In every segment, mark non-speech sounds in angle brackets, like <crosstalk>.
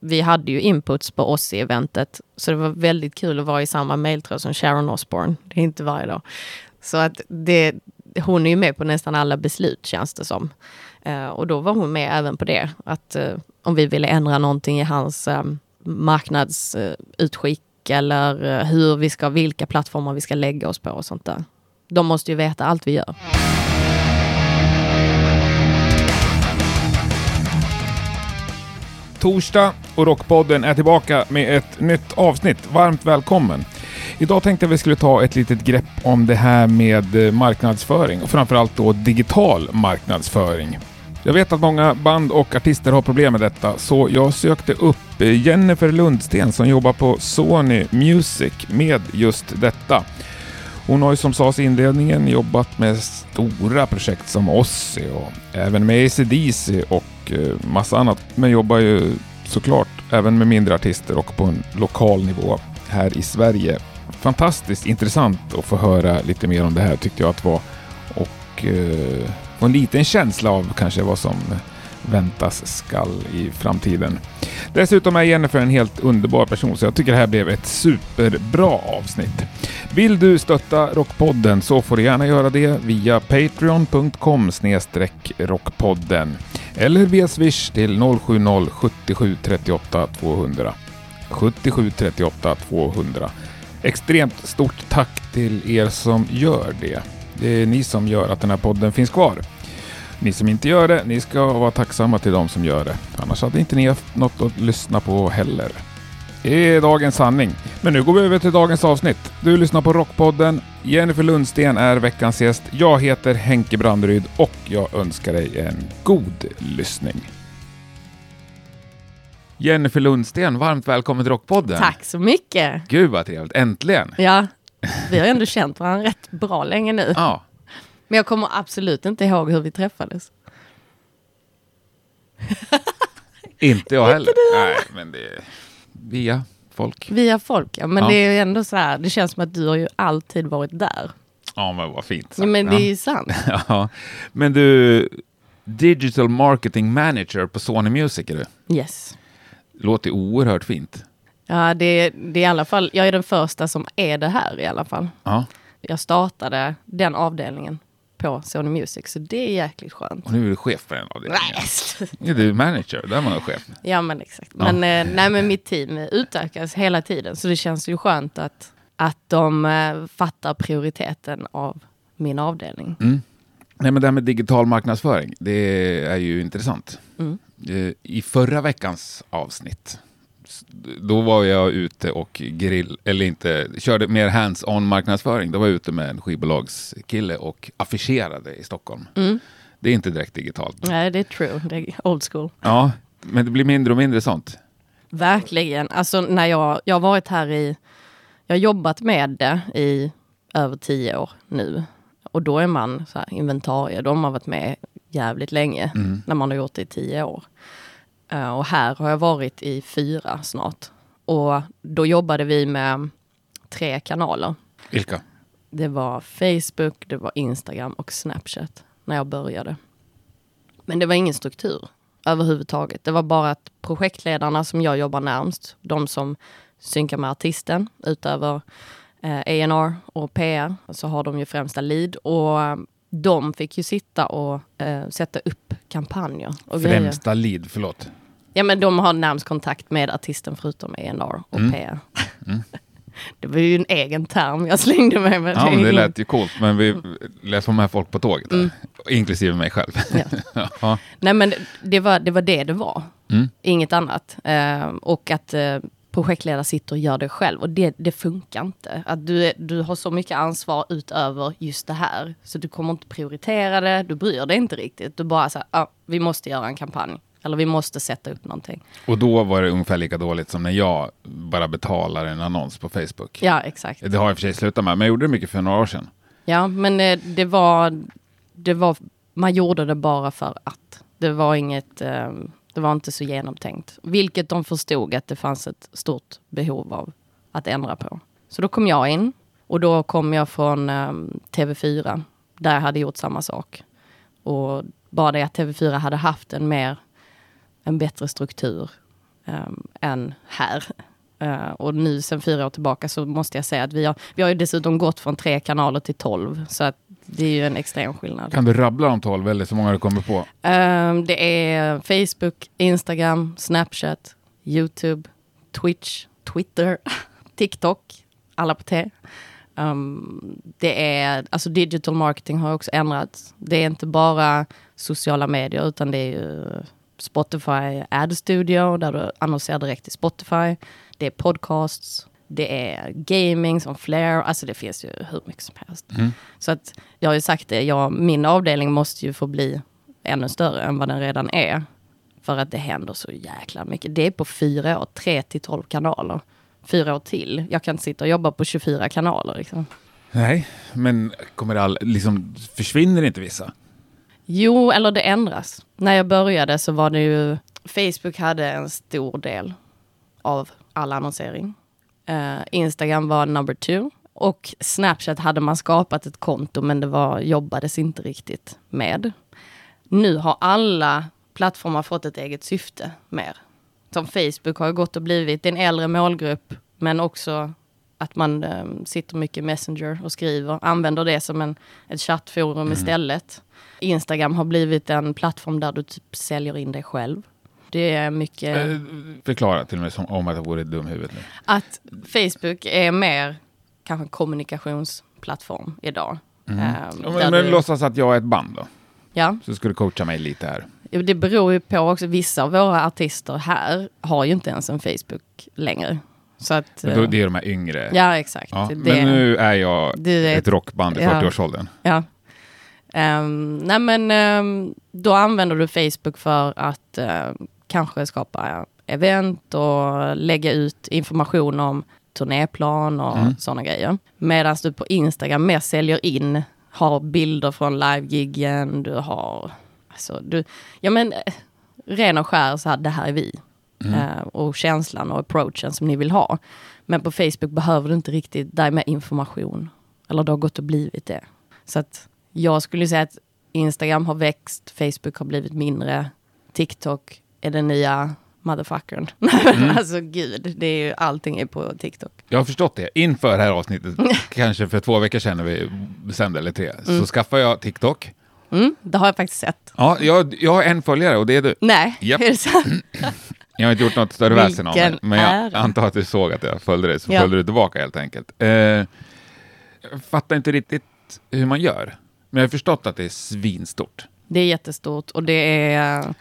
Vi hade ju inputs på oss i eventet, så det var väldigt kul att vara i samma mejltråd som Sharon Osbourne. Det är inte varje dag. Så att det, hon är ju med på nästan alla beslut känns det som. Uh, och då var hon med även på det, att uh, om vi ville ändra någonting i hans um, marknadsutskick uh, eller hur vi ska, vilka plattformar vi ska lägga oss på och sånt där. De måste ju veta allt vi gör. Torsdag och Rockpodden är tillbaka med ett nytt avsnitt. Varmt välkommen! Idag tänkte jag vi skulle ta ett litet grepp om det här med eh, marknadsföring och framförallt då digital marknadsföring. Jag vet att många band och artister har problem med detta, så jag sökte upp eh, Jennifer Lundsten som jobbar på Sony Music med just detta. Hon har ju som sades i inledningen jobbat med stora projekt som Ozzy och även med ACDC och eh, massa annat. Men jobbar ju såklart även med mindre artister och på en lokal nivå här i Sverige. Fantastiskt intressant att få höra lite mer om det här tyckte jag att det var och eh, få en liten känsla av kanske vad som väntas skall i framtiden. Dessutom är Jennifer en helt underbar person så jag tycker det här blev ett superbra avsnitt. Vill du stötta Rockpodden så får du gärna göra det via patreon.com rockpodden eller via swish till 070 77 38 200. 77 38 200. Extremt stort tack till er som gör det. Det är ni som gör att den här podden finns kvar. Ni som inte gör det, ni ska vara tacksamma till de som gör det. Annars hade inte ni haft något att lyssna på heller. Det är dagens sanning. Men nu går vi över till dagens avsnitt. Du lyssnar på Rockpodden. Jennifer Lundsten är veckans gäst. Jag heter Henke Branderyd och jag önskar dig en god lyssning. Jennifer Lundsten, varmt välkommen till Rockpodden. Tack så mycket! Gud vad trevligt, äntligen! Ja, <laughs> vi har ändå känt varandra rätt bra länge nu. Ja, Men jag kommer absolut inte ihåg hur vi träffades. <laughs> inte jag heller. Nej, men det är via folk. Via folk, ja. Men Ja. det är ju ändå så här, det känns som att du har ju alltid varit där. Ja, men vad fint. Ja, men det är ju sant. <laughs> Ja, men du, Digital Marketing Manager på Sony Music är du. Yes. Låter oerhört fint. Ja, det, det är i alla fall, jag är den första som är det här i alla fall. Ja, Jag startade den avdelningen på Sony Music, så det är jäkligt skönt. och nu är du chef på den avdelningen. Nej. Ja, du är manager, där man chef. Ja, men exakt. Ja. Men, eh, nej, men mitt team utökas hela tiden, så det känns ju skönt att, att de eh, fattar prioriteten av min avdelning. Mm. Nej, men det här med digital marknadsföring, det är ju intressant. Mm. Eh, I förra veckans avsnitt, då var jag ute och grill, eller inte, körde mer hands-on marknadsföring. Då var jag ute med en skivbolagskille och affischerade i Stockholm. Mm. Det är inte direkt digitalt. Nej, det är true. Det är old school. Ja, men det blir mindre och mindre sånt. Verkligen. Alltså när jag, jag har varit här i, jag har jobbat med det i över tio år nu. Och då är man så här, inventarie, de har varit med jävligt länge, Mm. när man har gjort det i tio år. Eh, och här har jag varit i fyra snart. Och då jobbade vi med tre kanaler. Vilka? Det var Facebook, det var Instagram och Snapchat när jag började. Men det var ingen struktur överhuvudtaget. Det var bara att projektledarna som jag jobbar närmst, de som synkar med artisten utöver eh, A&R och PR, så har de ju främsta lead. Och eh, de fick ju sitta och eh, sätta upp kampanjer. Och grejer. Främsta lead, förlåt. Ja men de har närmst kontakt med artisten förutom A&R och Mm. PR. <laughs> Det var ju en egen term jag slängde med. Men Ja, men det lät ju coolt, men vi lät få med folk på tåget, där. inklusive mig själv. Mm. <laughs> Ja. <laughs> ja. Nej men det var det var det, det var. Mm. Inget annat. Eh, och att eh, projektledare sitter och gör det själv. Och det, det funkar inte. Att du, du har så mycket ansvar utöver just det här. Så du kommer inte prioritera det, du bryr dig inte riktigt. Du bara säger, ah, vi måste göra en kampanj. Eller vi måste sätta upp någonting. Och då var det ungefär lika dåligt som när jag bara betalar en annons på Facebook. Ja, exakt. Det har jag i och för sig slutat med, men jag gjorde det mycket för några år sedan. Ja, men eh, det var, det var, man gjorde det bara för att. Det var inget, eh, det var inte så genomtänkt. Vilket de förstod att det fanns ett stort behov av att ändra på. Så då kom jag in och då kom jag från eh, TV4 där jag hade gjort samma sak. Och bara det att TV4 hade haft en mer, en bättre struktur um, än här. Uh, och nu sen fyra år tillbaka så måste jag säga att vi har, vi har ju dessutom gått från tre kanaler till tolv. Så att det är ju en extrem skillnad. Kan du rabbla de tolv eller så många du kommer på? Um, det är Facebook, Instagram, Snapchat, YouTube, Twitch, Twitter, <laughs> TikTok, alla på T. Um, det är, alltså digital marketing har också ändrats. Det är inte bara sociala medier utan det är ju Spotify Ad Studio där du annonserar direkt i Spotify. Det är podcasts, det är gaming som Flare, alltså det finns ju hur mycket som helst. Mm. Så att jag har ju sagt det, jag, min avdelning måste ju få bli ännu större än vad den redan är. För att det händer så jäkla mycket. Det är på fyra år, tre till tolv kanaler. Fyra år till. Jag kan inte sitta och jobba på 24 kanaler. Liksom. Nej, men kommer all, liksom, försvinner inte vissa? Jo, eller det ändras. När jag började så var det ju... Facebook hade en stor del av all annonsering. Uh, Instagram var number two. Och Snapchat hade man skapat ett konto men det var, jobbades inte riktigt med. Nu har alla plattformar fått ett eget syfte mer. Som Facebook har gått och blivit en äldre målgrupp men också att man um, sitter mycket Messenger och skriver, använder det som en, ett chattforum mm. istället. Instagram har blivit en plattform där du typ säljer in dig själv. Det är mycket... Eh, förklara till mig som om att jag vore dum huvudet nu. Att Facebook är mer kanske en kommunikationsplattform idag. Mm. Um, men, men du... låtsas att jag är ett band då? Ja. Så ska du coacha mig lite här. Det beror ju på också, vissa av våra artister här har ju inte ens en Facebook längre. Så att, då, det är de här yngre? Ja, exakt. Ja, men nu är jag är, ett rockband i 40-årsåldern. Ja. Um, nej men um, då använder du Facebook för att uh, kanske skapa event och lägga ut information om turnéplan och mm. sådana grejer. Medan du på Instagram mer säljer in, har bilder från livegiggen, du har, alltså du, ja men ren och skär så här, det här är vi. Mm. Uh, och känslan och approachen som ni vill ha. Men på Facebook behöver du inte riktigt, där med information. Eller det har gått och blivit det. Så att jag skulle säga att Instagram har växt, Facebook har blivit mindre, TikTok är den nya motherfuckern. <laughs> Mm. alltså gud, det är ju, allting är på TikTok. Jag har förstått det. Inför det här avsnittet, <laughs> kanske för två veckor sedan när vi bestämde, eller tre, mm. så skaffade jag TikTok. Mm, det har jag faktiskt sett. Ja, jag, jag har en följare och det är du. Nej, yep. är det sant? <clears throat> jag har inte gjort något större väsen av det, men jag antar att du såg att jag följde dig, så ja. följde du tillbaka helt enkelt. Eh, jag fattar inte riktigt hur man gör. Men jag har förstått att det är svinstort. Det är jättestort och det är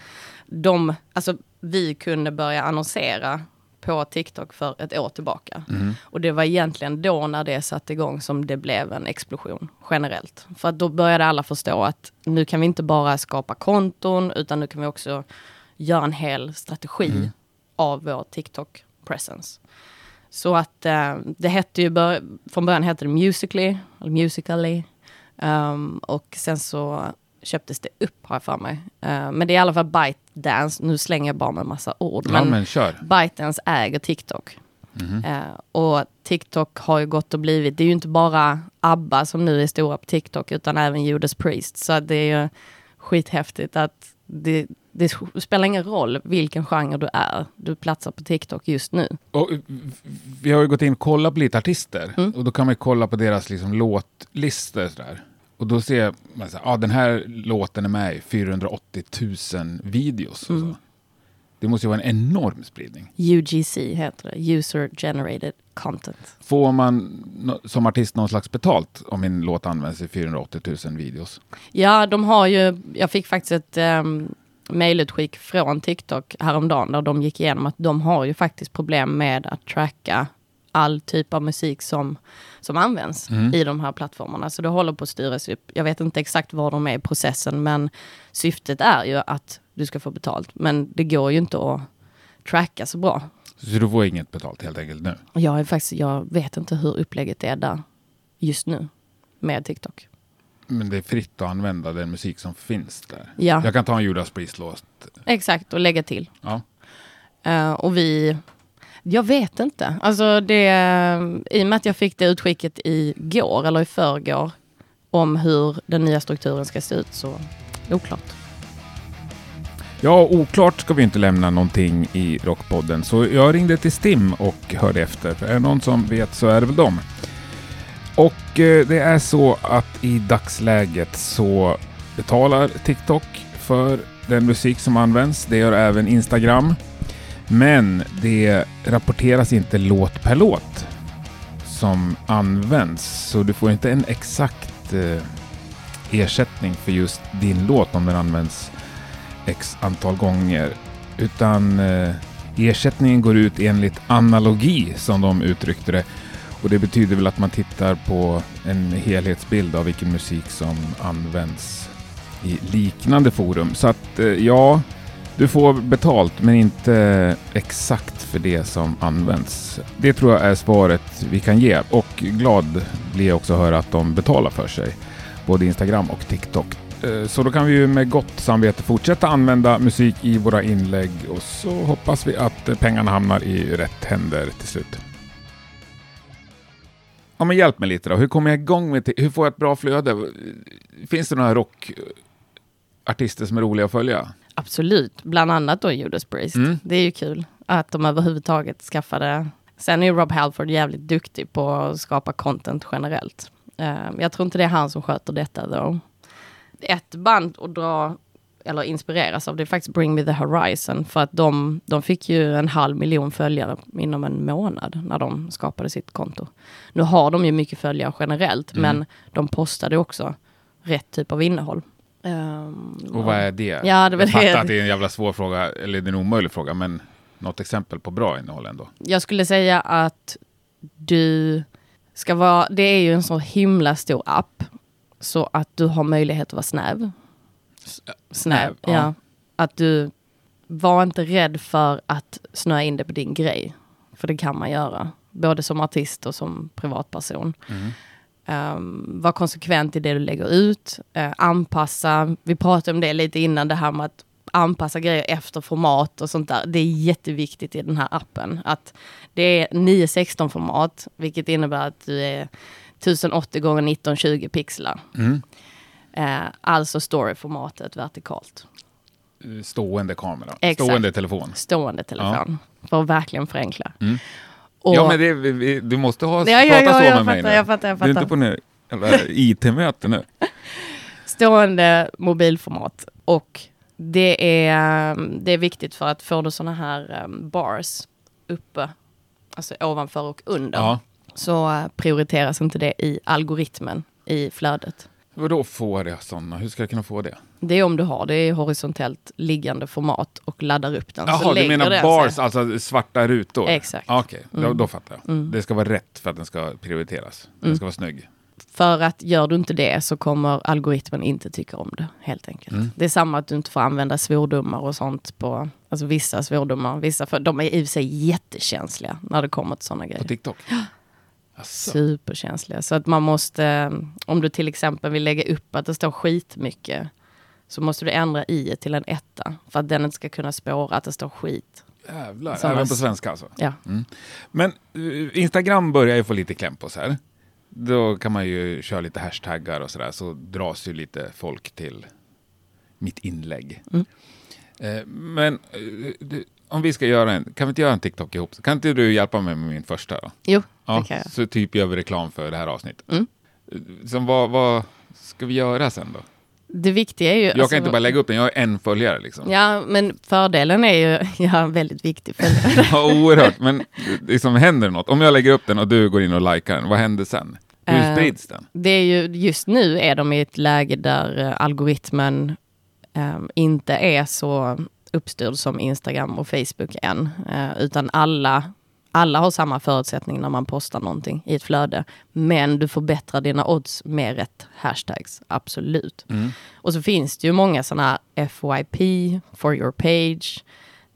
de, alltså vi kunde börja annonsera på TikTok för ett år tillbaka. Mm. Och det var egentligen då när det satte igång som det blev en explosion generellt. För att då började alla förstå att nu kan vi inte bara skapa konton utan nu kan vi också göra en hel strategi mm. av vår TikTok presence. Så att uh, det hette ju, från början hette det Musically, eller Musically. Um, och sen så köptes det upp har jag för mig. Uh, men det är i alla fall ByteDance, nu slänger jag bara med massa ord. Ja, men, men kör. ByteDance äger TikTok. Mm -hmm. uh, och TikTok har ju gått och blivit, det är ju inte bara ABBA som nu är stora på TikTok, utan även Judas Priest. Så det är ju skithäftigt att det, det spelar ingen roll vilken genre du är, du platsar på TikTok just nu. Och, vi har ju gått in och kollat på lite artister mm. och då kan man kolla på deras liksom, låtlistor. Sådär. Och då ser man att ah, den här låten är med i 480 000 videos. Mm. Det måste ju vara en enorm spridning. UGC heter det, User Generated Content. Får man som artist någon slags betalt om min låt används i 480 000 videos? Ja, de har ju, jag fick faktiskt ett um, mejlutskick från TikTok häromdagen där de gick igenom att de har ju faktiskt problem med att tracka all typ av musik som, som används mm. i de här plattformarna. Så det håller på att styras upp. Jag vet inte exakt var de är i processen, men syftet är ju att du ska få betalt. Men det går ju inte att tracka så bra. Så du får inget betalt helt enkelt nu? Jag, är faktiskt, jag vet inte hur upplägget är där just nu med TikTok. Men det är fritt att använda den musik som finns där? Ja. Jag kan ta en Judas Priest-låt? Exakt, och lägga till. Ja. Uh, och vi jag vet inte. Alltså det, I och med att jag fick det utskicket igår, eller i förrgår, om hur den nya strukturen ska se ut, så oklart. Ja, oklart ska vi inte lämna någonting i Rockpodden, så jag ringde till Stim och hörde efter. För är det någon som vet så är det väl dem. Och eh, det är så att i dagsläget så betalar TikTok för den musik som används. Det gör även Instagram. Men det rapporteras inte låt per låt som används. Så du får inte en exakt eh, ersättning för just din låt om den används x antal gånger. Utan eh, ersättningen går ut enligt analogi som de uttryckte det. Och det betyder väl att man tittar på en helhetsbild av vilken musik som används i liknande forum. Så att eh, ja, du får betalt men inte exakt för det som används. Det tror jag är svaret vi kan ge och glad blir jag också att höra att de betalar för sig. Både Instagram och TikTok. Eh, så då kan vi ju med gott samvete fortsätta använda musik i våra inlägg och så hoppas vi att pengarna hamnar i rätt händer till slut. Ja, men hjälp mig lite då. Hur kommer jag igång med Hur får jag ett bra flöde? Finns det några rockartister som är roliga att följa? Absolut, bland annat då Judas Priest. Mm. Det är ju kul att de överhuvudtaget skaffade. Sen är ju Rob Halford jävligt duktig på att skapa content generellt. Eh, jag tror inte det är han som sköter detta då. Ett band att dra eller inspireras av det är faktiskt Bring Me The Horizon. För att de, de fick ju en halv miljon följare inom en månad när de skapade sitt konto. Nu har de ju mycket följare generellt, Mm. men de postade också rätt typ av innehåll. Ehm, Och vad är det? Ja, det var jag fattar det. att det är en jävla svår fråga, eller det är en omöjlig fråga, men något exempel på bra innehåll ändå. Jag skulle säga att du ska vara, det är ju en så himla stor app. Så att du har möjlighet att vara. Snäv, snäv, ja. ja. Att du var inte rädd för att snöa in det på din grej. För det kan man göra. Både som artist och som privatperson. Mm. Um, var konsekvent i det du lägger ut. Uh, anpassa. Vi pratade om det lite innan, det här med att anpassa grejer efter format och sånt där. Det är jätteviktigt i den här appen. Att det är 916 format, vilket innebär att du är 1080 gånger 1920 pixlar. Mm. Uh, alltså storyformatet vertikalt. Stående kamera, Exakt. stående telefon. Stående telefon. För att verkligen förenkla. Mm. Och, Ja, men det, du måste ha, Ja, ja, prata så med mig fattar, nu. jag fattar, jag Du är inte fattar. på jävla IT-möte nu. <laughs> stående mobilformat. Och det är, det är viktigt för att får du sådana här um, bars uppe, alltså ovanför och under, Ja. så eh, prioriteras inte det i algoritmen i flödet. Vadå får jag sådana? Hur ska jag kunna få det? Det är om du har det i horisontellt liggande format och laddar upp den. så Jaha, du menar den bars, sig. alltså svarta rutor? Exakt. Okej, då, Mm. då fattar jag. Mm. Det ska vara rätt för att den ska prioriteras. Den Mm. ska vara snygg. För att gör du inte det så kommer algoritmen inte tycka om det, helt enkelt. Mm. Det är samma att du inte får använda svordomar och sånt på, alltså vissa svordomar, vissa, för de är i och för sig jättekänsliga när det kommer till sådana På grejer. TikTok? Asså. Superkänsliga. Så att man måste, om du till exempel vill lägga upp att det står skitmycket, så måste du ändra i till en etta, för att den inte ska kunna spåra att det står skit. Jävlar, Såna även på svenska alltså? Ja. Men eh, Instagram börjar ju få lite kläm på så här. Då kan man ju köra lite hashtaggar och sådär, så dras ju lite folk till mitt inlägg. Mm. Eh, men eh, om vi ska göra en, kan vi inte göra en TikTok ihop? Kan inte du hjälpa mig med min första då? Jo, Ja, det kan jag. så typ gör vi reklam för det här avsnittet. Mm. Som vad, vad ska vi göra sen då? Det viktiga är ju... Jag kan inte bara lägga upp den, jag har en följare liksom. Ja, men fördelen är ju, <laughs> ja, väldigt viktig. För, <laughs> Ja, oerhört. Men liksom, händer något? Om jag lägger upp den och du går in och likar den, vad händer sen? Hur Eh, sprids den? Det är ju, just nu är de i ett läge där eh, algoritmen eh, inte är så uppstyrd som Instagram och Facebook än. Eh, utan alla, alla har samma förutsättning när man postar någonting i ett flöde. Men du förbättrar dina odds med rätt hashtags, absolut. Mm. Och så finns det ju många sådana FYP, for your page.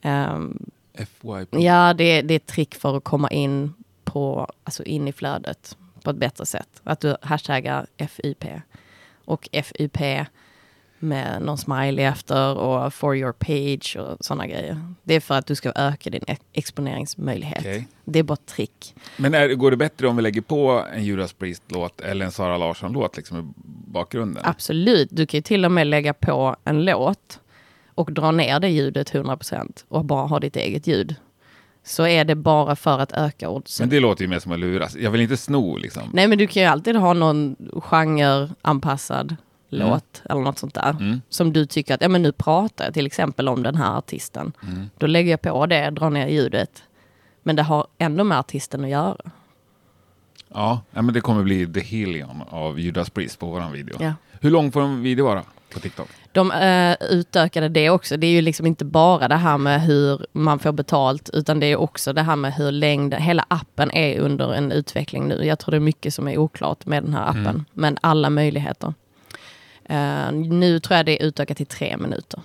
Ehm, FYP. Ja, det, är- det är ett trick för att komma in, på, alltså in i flödet på ett bättre sätt. Att du hashtaggar FYP. Och FYP med någon smiley efter och for your page och sådana grejer. Det är för att du ska öka din ex- exponeringsmöjlighet. Okej. Det är bara ett trick. Men är, går det bättre om vi lägger på en Judas Priest-låt eller en Sara Larsson-låt liksom i bakgrunden? Absolut, du kan ju till och med lägga på en låt och drar ner det ljudet 100% och bara har ditt eget ljud. Så är det bara för att öka oddsen. Men det låter ju mer som att luras. Jag vill inte sno liksom. Nej men du kan ju alltid ha någon genreanpassad låt eller något sånt där. Mm. Som du tycker att, ja men nu pratar jag till exempel om den här artisten. Mm. Då lägger jag på det, drar ner ljudet. Men det har ändå med artisten att göra. Ja, ja, men det kommer bli The Helion av Judas Priest på våran video. Ja. Hur lång får en video vara på TikTok? De eh, utökade det också. Det är ju liksom inte bara det här med hur man får betalt, utan det är också det här med hur längden, hela appen är under en utveckling nu. Jag tror det är mycket som är oklart med den här appen, Mm. men alla möjligheter. Eh, nu tror jag det är utökat till tre minuter.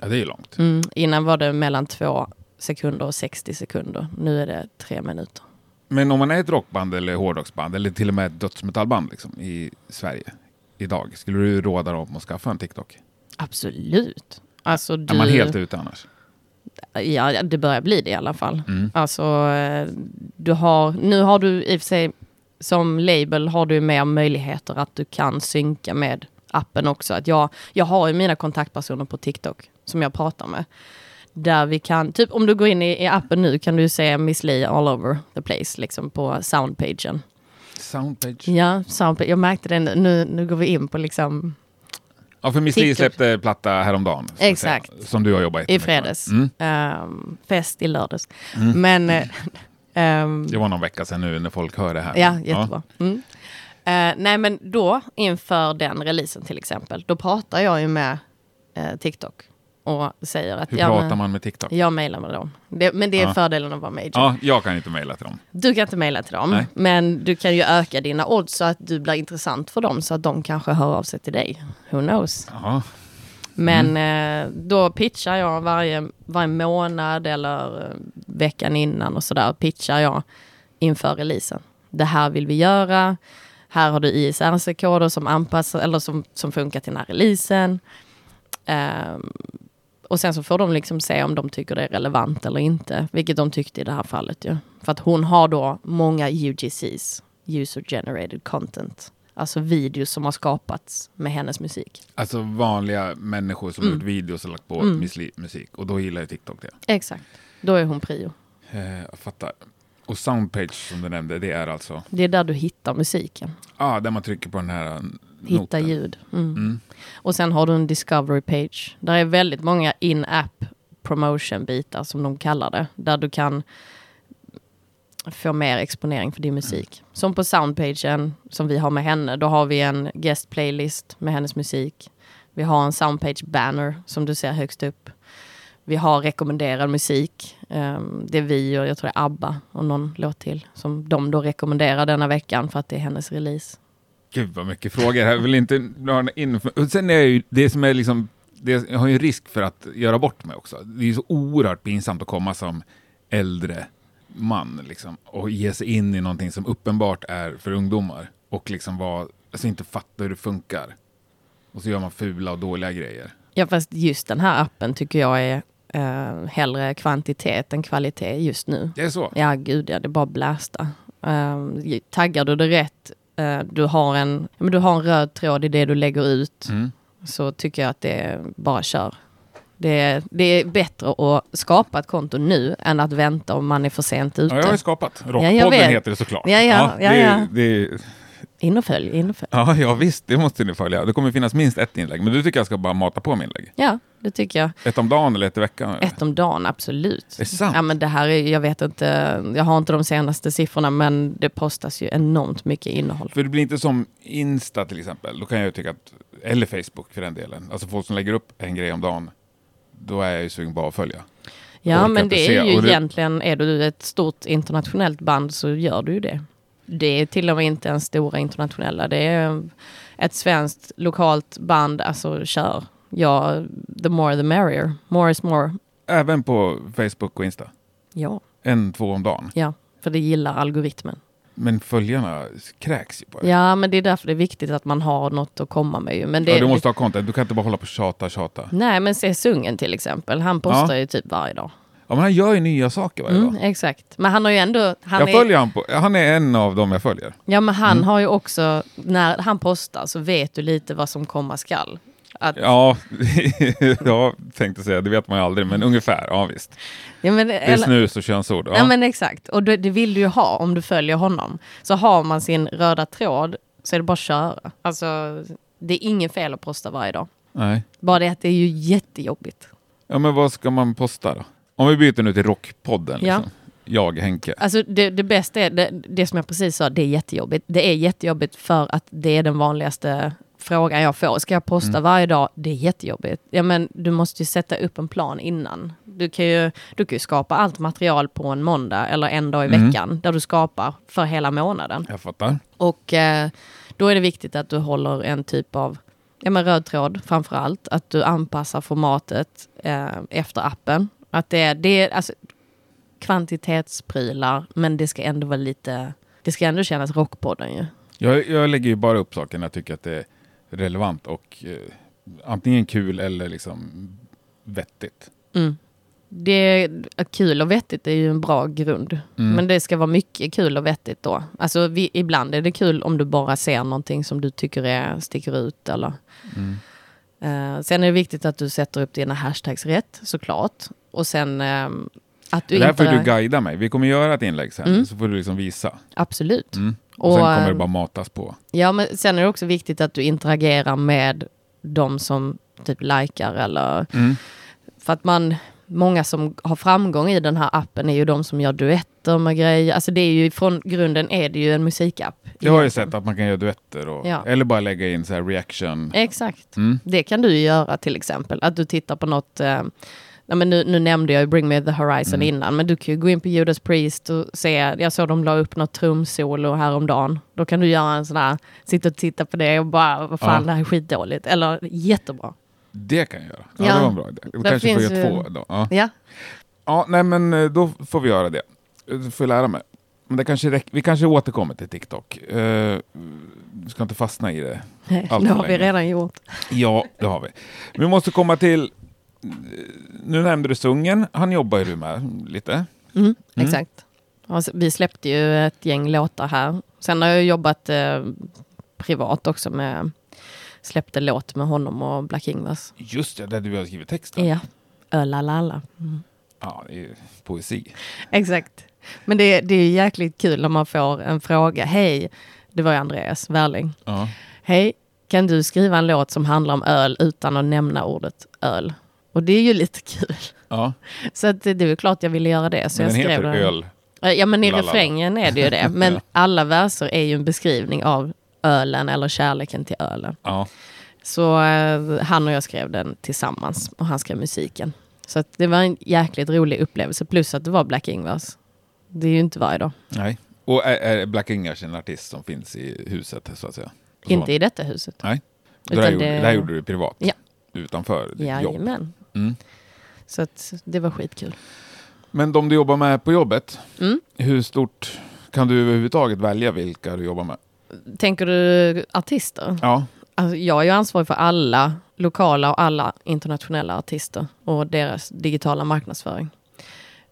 Ja, det är långt. Mm. Innan var det mellan två sekunder och 60 sekunder. Nu är det tre minuter. Men om man är ett rockband eller hårdrocksband eller till och med ett dödsmetallband liksom, i Sverige idag, skulle du råda dem att skaffa en TikTok? Absolut. Alltså du... Är man helt ute annars? Ja, det börjar bli det i alla fall. Mm. Alltså, du har, nu har du i och för sig, som label har du mer möjligheter att du kan synka med appen också. Att jag, jag har ju mina kontaktpersoner på TikTok som jag pratar med. Där vi kan, typ om du går in i, i appen nu kan du se Miss Li all over the place, liksom på soundpagen. Soundpage? Ja, soundpage. jag märkte det nu, nu går vi in på liksom Ja, för Miss Li släppte platta häromdagen. att säga, Exakt. Som du har jobbat i med. fredags. Mm. Ehm, fest i lördags. Men... <laughs> eh, ehm, Det var någon vecka sedan nu när folk hör det här. Ja, jättebra. Mm. Eh, nej, men då inför den releasen till exempel, då pratar jag ju med eh, TikTok och säger att Hur ja, pratar men, man med TikTok? jag mejlar med dem. Det, men det är Ja. fördelen att vara major. Ja, jag kan inte mejla till dem. Du kan inte mejla till dem, Nej. men du kan ju öka dina odds så att du blir intressant för dem så att de kanske hör av sig till dig. Who knows? Ja. Men Mm. eh, då pitchar jag varje, varje månad eller eh, veckan innan och sådär pitchar jag inför releasen. Det här vill vi göra. Här har du ISRC-koder som anpassar eller som, som funkar till den här releasen. Ehm, och sen så får de liksom se om de tycker det är relevant eller inte, vilket de tyckte i det här fallet ju. För att hon har då många UGCs, user generated content, alltså videos som har skapats med hennes musik. Alltså vanliga människor som Mm. gjort videos och lagt på Mm. Musik. Och då gillar ju TikTok det. Exakt, då är hon prio. Eh, jag fattar. Och Soundpage som du nämnde, det är alltså Det är där du hittar musiken. ah, där man trycker på den här eh, Hitta noten. ljud. Mm. Mm. Och sen har du en discovery page. Där är väldigt många in-app promotion bitar som de kallar det. Där du kan få mer exponering för din musik. Som på soundpagen som vi har med henne. Då har vi en guest playlist med hennes musik. Vi har en soundpage banner som du ser högst upp. Vi har rekommenderad musik. Um, det är vi och jag tror det är ABBA och någon låt till. Som de då rekommenderar denna veckan för att det är hennes release. Gud vad mycket frågor. Jag vill inte in. Sen är jag ju, det som är liksom, det, jag har ju en risk för att göra bort mig också. Det är så oerhört pinsamt att komma som äldre man liksom, och ge sig in i någonting som uppenbart är för ungdomar och liksom vara, alltså inte fatta hur det funkar. Och så gör man fula och dåliga grejer. Ja, fast just den här appen tycker jag är uh, hellre kvantitet än kvalitet just nu. Det är så? Ja, gud ja, det är bara blästa. Uh, taggar du det rätt, uh, du, har en, ja, men du har en röd tråd i det du lägger ut, Mm. så tycker jag att det är bara kör. Det är, det är bättre att skapa ett konto nu än att vänta om man är för sent ute. Ja, jag har ju skapat. Rockpodden vet. heter det såklart. Ja, ja, ja, det, ja. Det, In och följ, in och följ. ja, ja, visst, det måste ni följa. Det kommer finnas minst ett inlägg, men du tycker jag ska bara mata på med inlägg? Ja, det tycker jag. Ett om dagen eller ett i veckan? eller? Ett om dagen, absolut. Det är sant? Ja, men det här är, jag vet inte, jag har inte de senaste siffrorna, men det postas ju enormt mycket innehåll. För det blir inte som Insta till exempel. Då kan jag ju tycka att, eller Facebook för den delen. Alltså folk som lägger upp en grej om dagen. Då är jag ju sugen på att följa. Ja, men det se. är ju det- egentligen, är du ett stort internationellt band så gör du ju det. Det är till och med inte ens stora internationella, det är ett svenskt lokalt band, alltså kör. Ja, the more the merrier. More is more. Även på Facebook och Insta. Ja, En, två om dagen. ja, för det gillar algoritmen. Men följarna kräks ju på det. Ja, men det är därför det är viktigt att man har något att komma med ju. Men det, Ja, du måste ha content. Du kan inte bara hålla på och tjata, tjata. Nej, men se Sungen till exempel. Han postar ju typ varje dag. Ja, men han gör ju nya saker varje Mm, dag. exakt. Men han har ju ändå... Han Jag är, följer han på, han är en av dem jag följer. Ja, men han Mm. har ju också... När han postar så vet du lite vad som komma skall. Att, Ja, <laughs> jag tänkte säga, det vet man ju aldrig, men ungefär, ja visst. ja, men, Det är snus och könsord. Ja. Ja. men exakt, och det, det vill du ju ha om du följer honom. Så har man sin röda tråd så är det bara att köra. Alltså, det är inget fel att posta varje dag. Nej. Bara det att det är ju jättejobbigt. Ja, men vad ska man posta då? Om vi byter nu till Rockpodden. Ja. Liksom. Jag, Henke. Alltså det, det bästa är, det, det som jag precis sa, det är jättejobbigt. Det är jättejobbigt för att det är den vanligaste frågan jag får. Ska jag posta Mm. varje dag? Det är jättejobbigt. Ja, men du måste ju sätta upp en plan innan. Du kan ju, du kan ju skapa allt material på en måndag eller en dag i Mm. veckan där du skapar för hela månaden. Jag fattar. Och eh, då är det viktigt att du håller en typ av ja, men röd tråd framför allt. Att du anpassar formatet eh, efter appen. Att det är, det är alltså, kvantitetsprylar, men det ska ändå vara lite... Det ska ändå kännas rockpodden ju. Jag, jag lägger ju bara upp saker när jag tycker att det är relevant och eh, antingen kul eller liksom vettigt. Mm. Det är, kul och vettigt är ju en bra grund. Mm. Men det ska vara mycket kul och vettigt då. Alltså vi, ibland är det kul om du bara ser någonting som du tycker är, sticker ut eller... Mm. Eh, sen är det viktigt att du sätter upp dina hashtags rätt, såklart. Och sen ehm, att du Det här inte... får du guida mig. Vi kommer göra ett inlägg sen, Mm. så får du liksom visa. Absolut. Mm. Och, Och, sen kommer det ehm, bara matas på. Ja, men sen är det också viktigt att du interagerar med de som typ likar eller... Mm. För att man... Många som har framgång i den här appen är ju de som gör duetter med grejer. Alltså det är ju från grunden är det ju en musikapp. Jag har ju sett att man kan göra duetter och, Ja. eller bara lägga in så reaction. Exakt. Mm. Det kan du göra till exempel. Att du tittar på något... Eh, ja, men nu, nu nämnde jag ju Bring Me The Horizon Mm. innan. Men du kan ju gå in på Judas Priest och se. Jag såg de la upp något trumsolo häromdagen. Då kan du göra en sån här... Sitta och titta på det och bara... Vad fan, Ja. det här är skitdåligt. Eller jättebra. Det kan jag göra. Ja, Ja. det var en bra idé. Där kanske får ju- två då. Ja. Ja, ja, nej men eh, då får vi göra det. Då får jag lära mig. Men det kanske räck- vi kanske återkommer till TikTok. Uh, du ska inte fastna i det. Allt det har vi länge. redan gjort. Ja, det har vi. Vi måste komma till... Nu nämnde du Sungen. Han jobbar ju du med lite. Mm, Exakt. Och så- vi släppte ju ett gäng låtar här. Sen har jag jobbat eh, privat också med... Släppte låt med honom och Black Ingvars. Just det, där du har skrivit texten. Ja. Ölalala. Mm. Ja, det är poesi. Exakt. Men det, det är jäkligt kul när man får en fråga. Hej, det var ju Andreas Wärling. Ja. Hej, kan du skriva en låt som handlar om öl utan att nämna ordet öl? Och det är ju lite kul. ja. Så att det är väl klart jag ville göra det. Så Men den jag skrev heter den. Öl. Eh, Ja, men i Lalala. refrängen är det ju det. <laughs> Men alla verser är ju en beskrivning av ölen eller kärleken till ölen. Ja. Så eh, han och jag skrev den tillsammans och han skrev musiken. Så att det var en jäkligt rolig upplevelse. Plus att det var Black Ingvars. Det är ju inte varje dag. Nej. Och är, är Black Ingars en artist som finns i huset, så att säga? Så. Inte i detta huset. Nej. Det, där Utan gjorde, det- det där gjorde du privat? Ja. Utanför ditt jobb? Mm. Så att det var skitkul. Men de du jobbar med på jobbet, Mm. hur stort kan du överhuvudtaget välja vilka du jobbar med? Tänker du artister? Ja. Alltså, jag är ju ansvarig för alla lokala och alla internationella artister och deras digitala marknadsföring.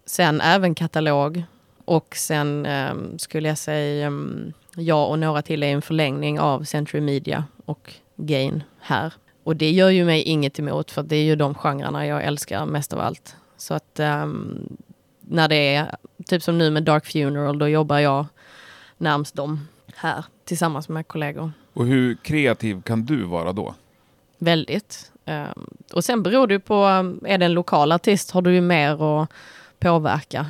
Sen även katalog och sen ehm, skulle jag säga um, jag och några till är en förlängning av Century Media och Gain här. Och det gör ju mig inget emot för det är ju de genrerna jag älskar mest av allt. Så att ehm, när det är typ som nu med Dark Funeral då jobbar jag närmst dem här tillsammans med kollegor. Och hur kreativ kan du vara då? Väldigt. Ehm, och sen beror det på, um, är det en lokal artist har du ju mer att påverka.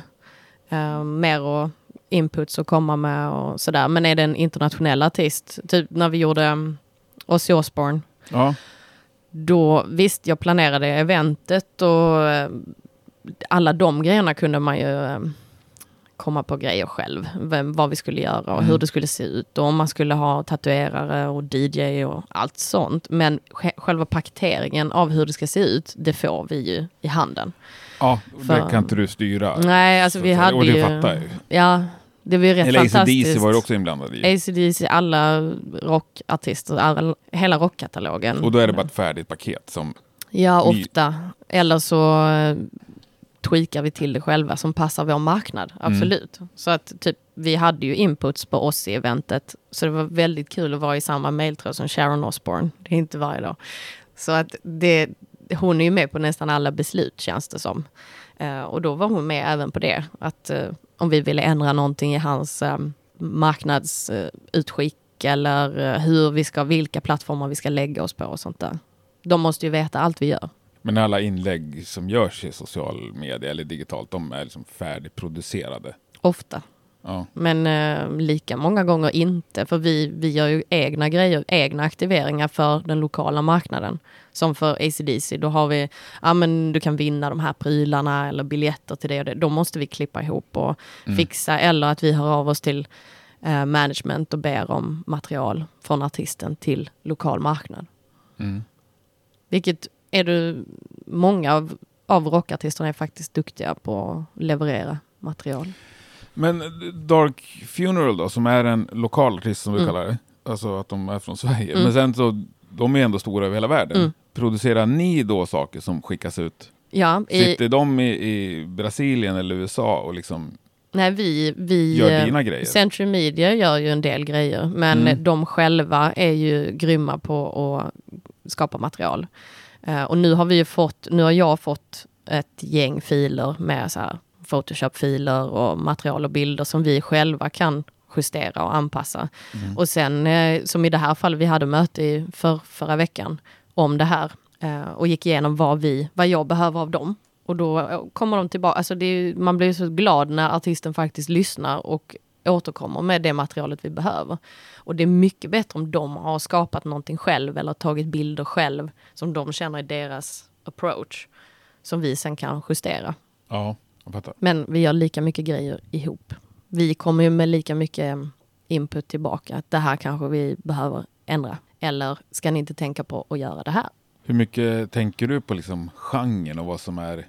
Um, mer att inputs att komma med och sådär. Men är det en internationell artist, typ när vi gjorde um, Ozzy Osbourne, Ja. Då visst, jag planerade eventet och um, alla de grejerna kunde man ju um, komma på grejer själv. Vem, vad vi skulle göra och Mm. hur det skulle se ut och om man skulle ha tatuerare och DJ och allt sånt. Men sj- själva paketeringen av hur det ska se ut, det får vi ju i handen. Ja, det kan inte du styra. Nej, alltså så vi hade Och det ju... fattar jag ju. Ja, det var ju rätt Eller fantastiskt. ACDC var du också inblandad i. ACDC, alla rockartister, all, hela rockkatalogen. Och då är det bara ett färdigt paket som... Ja, ofta. Eller så eh, tweakar vi till det själva som passar vår marknad. Mm. Absolut. Så att typ, vi hade ju inputs på oss i eventet. Så det var väldigt kul att vara i samma mailtråd som Sharon Osbourne. Det är inte varje dag. Så att det, hon är ju med på nästan alla beslut känns det som. Eh, och då var hon med även på det. Att eh, om vi ville ändra någonting i hans eh, marknadsutskick eller hur vi ska, vilka plattformar vi ska lägga oss på och sånt där. De måste ju veta allt vi gör. Men alla inlägg som görs i social media eller digitalt, de är liksom färdigproducerade. Ofta. Ja. Men eh, lika många gånger inte, för vi, vi gör ju egna grejer, egna aktiveringar för den lokala marknaden. Som för ACDC, då har vi, ja men du kan vinna de här prylarna eller biljetter till det och det. Då måste vi klippa ihop och Mm. fixa, eller att vi hör av oss till eh, management och ber om material från artisten till lokal marknad. Mm. Vilket är du, många av, av rockartisterna är faktiskt duktiga på att leverera material. Men Dark Funeral då, som är en lokal artist som du Mm. kallar det. Alltså att de är från Sverige. Mm. Men sen så, de är ändå stora över hela världen. Mm. Producerar ni då saker som skickas ut? Ja, i, Sitter de i, i Brasilien eller USA och liksom nej vi, vi gör dina grejer? Century Media gör ju en del grejer, men Mm. de själva är ju grymma på att skapa material. Eh, och nu har vi ju fått, nu har jag fått ett gäng filer med så här Photoshop-filer och material och bilder som vi själva kan justera och anpassa. Mm. Och sen, eh, som i det här fallet, vi hade möte i för, förra veckan om det här eh, och gick igenom vad, vi, vad jag behöver av dem. Och då kommer de tillbaka, alltså är, man blir så glad när artisten faktiskt lyssnar och återkommer med det materialet vi behöver. Och det är mycket bättre om de har skapat någonting själv eller tagit bilder själv som de känner är deras approach. Som vi sen kan justera. Ja, jag fattar. Men vi gör lika mycket grejer ihop. Vi kommer ju med lika mycket input tillbaka. Att det här kanske vi behöver ändra. Eller ska ni inte tänka på att göra det här? Hur mycket tänker du på liksom genren och vad som är